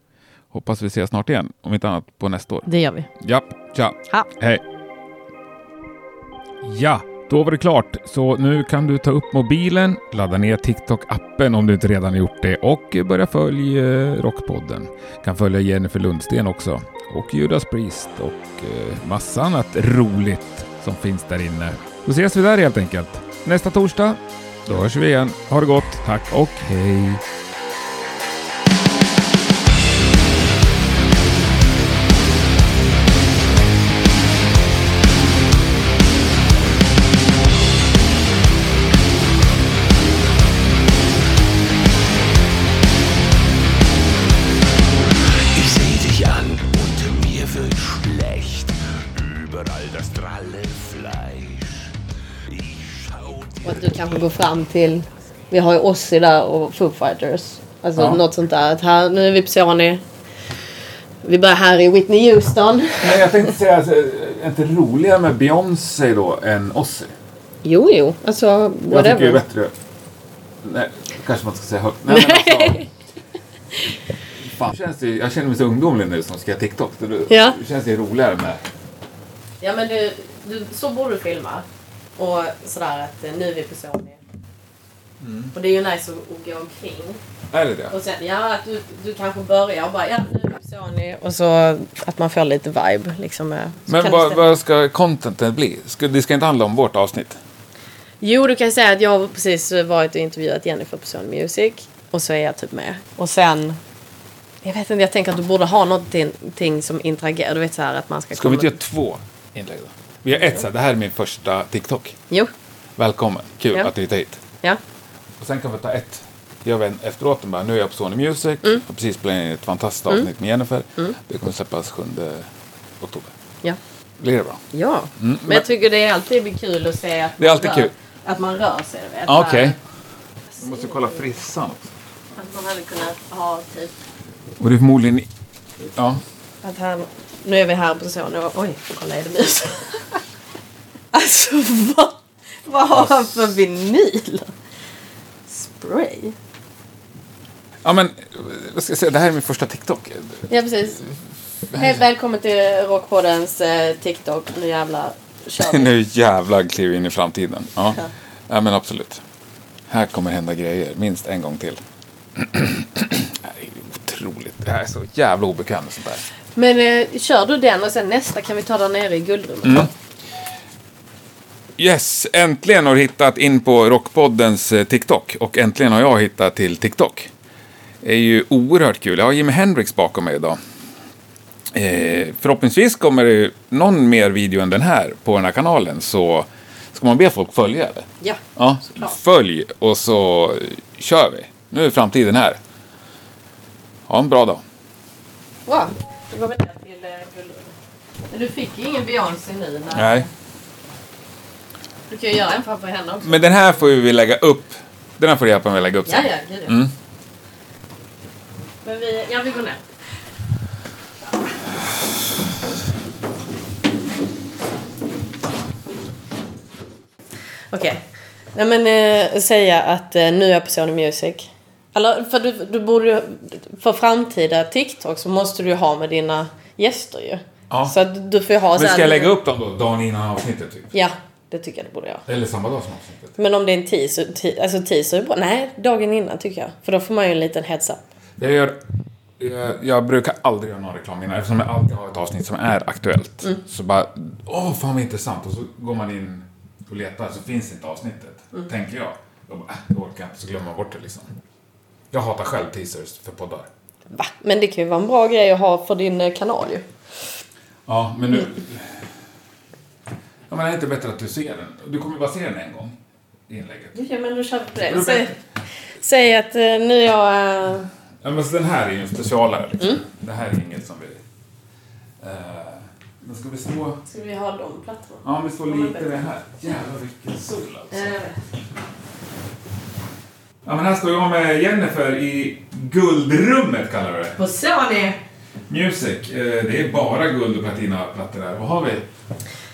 Hoppas vi ses snart igen, om inte annat på nästa år. det gör vi. Ja, tja, Ha. hej. Ja, då var det klart. Så nu kan du ta upp mobilen, ladda ner TikTok-appen om du inte redan har gjort det och börja följa eh, Rockpodden. Kan följa Jennifer Lundsten också och Judas Priest och eh, massa annat roligt som finns där inne. Då ses vi där helt enkelt. Nästa torsdag, då hörs vi igen. Ha det gott, tack och hej. Kanske går fram till, vi har ju Ozzy där och Foo Fighters. Alltså Ja. något sånt där. Att här, nu är vi på Sony. Vi börjar här i Whitney Houston. Men jag tänkte säga, alltså, är inte roligare med Beyoncé då än Ozzy? Jo, jo. Alltså, Jag tycker det är whatever. bättre. Nej, kanske man ska säga högt. Nej, men alltså, <laughs> fan, känns det, jag känner mig så ungdomlig nu som ska göra TikTok. Det, Ja. det känns det roligare med... Ja, men du, du, så borde du filma. Och sådär att eh, nu är vi på Sony. Mm. Och det är ju nice att, att gå omkring. Är det det? Och sen, ja, att du, du kanske börjar och bara, ja, nu är vi på Sony. Och så att man får lite vibe liksom. så Men vad, vad ska contentet bli? Ska, det ska inte handla om vårt avsnitt? Jo, du kan säga att jag har precis varit och intervjuat Jennifer på Sony Music. Och så är jag typ med. Och sen... Jag vet inte, jag tänker att du borde ha någonting som interagerar. Du vet så här att man ska Ska vi inte göra två inlägg då? Vi har ett så här, det här är min första TikTok. Jo, Välkommen, kul Ja. att du hittade hit. ja. Och sen kan vi ta ett. Gör vi en efteråt. Bara, nu är jag på Sony Music. Mm. Har precis spelat in ett fantastiskt avsnitt med Jennifer. Det kommer släppas 7 oktober. Ja. Blir det bra? Ja. Mm, Men jag tycker det är alltid kul att se att Det är man alltid rör, kul. Att man rör sig. Okej. Så Jag måste kolla frissan också. Att man hade kunnat ha typ... Och det är förmodligen... Ja. Att han, nu är vi här på och... Oj, kolla är det mus. <laughs> alltså vad? Vad har han för vinyl? Spray? Ja men, vad ska jag säga? Det här är min första TikTok. Ja, precis. Hej, välkommen till Rockpoddens eh, TikTok. Nu jävlar kör vi. <laughs> nu jävlar kliver vi in i framtiden. Ja. Ja. ja, men absolut. Här kommer hända grejer, minst en gång till. <clears throat> det här är otroligt. Det här är så jävla obekvämt sånt där. Men eh, kör du den och sen nästa kan vi ta där nere i guldrummet. Mm. Yes, äntligen har du hittat in på Rockpoddens eh, TikTok. Och äntligen har jag hittat till TikTok. Det är ju oerhört kul. Jag har Jimi Hendrix bakom mig idag. Eh, förhoppningsvis kommer det någon mer video än den här på den här kanalen. Så ska man be folk följa det. Ja. Ja, Såklart. följ och så kör vi. Nu är framtiden här. Ha en bra dag. Wow. Då går vi ner till eh, guldrummet. Men du fick ju ingen Beyoncé nu. När... Nej. Du kan ju göra en framför henne också. Men den här får vi lägga upp. Den här får du hjälpa mig att lägga upp Ja, sen. ja, gud ja. Mm. Men vi, ja, vi går ner. Okej. Nej men eh, säga att eh, nu är jag på Sony Music. Eller för du, du borde ju- för framtida TikTok så måste du ju ha med dina gäster ju. Ja. Så att du får ju ha Men här- ska jag lägga upp dem då dagen innan avsnittet? Typ? Ja, det tycker jag du borde göra. Eller samma dag som avsnittet? Men om det är en teaser, te, alltså teaser är bra. Nej, dagen innan tycker jag. För då får man ju en liten heads up. Jag, gör, jag, jag brukar aldrig göra någon reklam innan eftersom jag alltid har ett avsnitt som är aktuellt. Mm. Så bara, åh fan vad intressant. Och så går man in och letar så finns inte avsnittet. Mm. Tänker jag. Då bara, äh, orkar jag inte. Så glömmer man bort det liksom. Jag hatar själv teasers för poddar. Va? Men det kan ju vara en bra grej att ha för din eh, kanal ju. Ja, men nu... Ja, men är det inte bättre att du ser den? Du kommer ju bara se den en gång. I inlägget. Ja, men då kör vi på det. Säg, säg att eh, nu är jag... eh, Ja, men den här är ju en specialare liksom. Mm. Det här är inget som vi... Uh, men ska vi stå... Ska vi ha de plattorna? Ja, vi står men lite det här. Jävlar vilken sol alltså. Eh, Ja, men här står jag med Jennifer i guldrummet kallar vi det. på Sony! Music. Eh, det är bara guld och platinaplattor där. Vad har vi?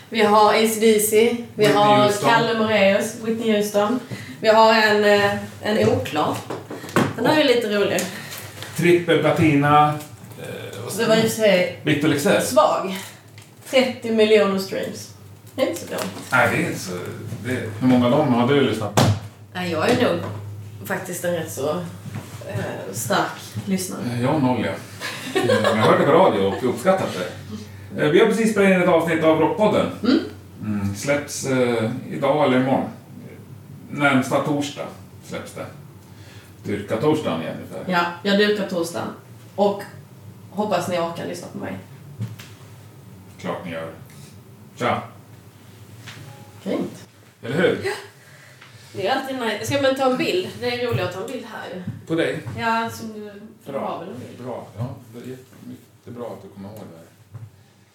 Vi har ACDC. Vi Whitney har Houston. Kalle Moraeus, Whitney Houston. Vi har en, eh, en oklar. Den här är lite rolig. Trippelplatina. Eh, vad Det var i och för sig Victor Lexell? svag. 30 miljoner streams. Det är inte så dåligt. Nej, det är inte så... Det, hur många av dem har du lyssnat på? Nej, jag är nog faktiskt en rätt så eh, stark lyssnare. Eh, Jag noll, ja. Eh, Jag har hört det på radio och uppskattat det. Eh, Vi har precis spelat in ett avsnitt av Rockpodden. Mm, släpps eh, idag eller imorgon. Närmsta torsdag släpps det. Dyrka torsdagen igen ungefär. Ja, jag dukar torsdagen. Och hoppas ni orkar lyssna på mig. Klart ni gör. Tja! Grymt. Eller hur? Det är alltid nice. Ska man ta en bild? Det är roligt att ta en bild här. På dig. Ja, som du... Bra. väl en bild? Bra. Ja, det är jättebra att du kommer ihåg det.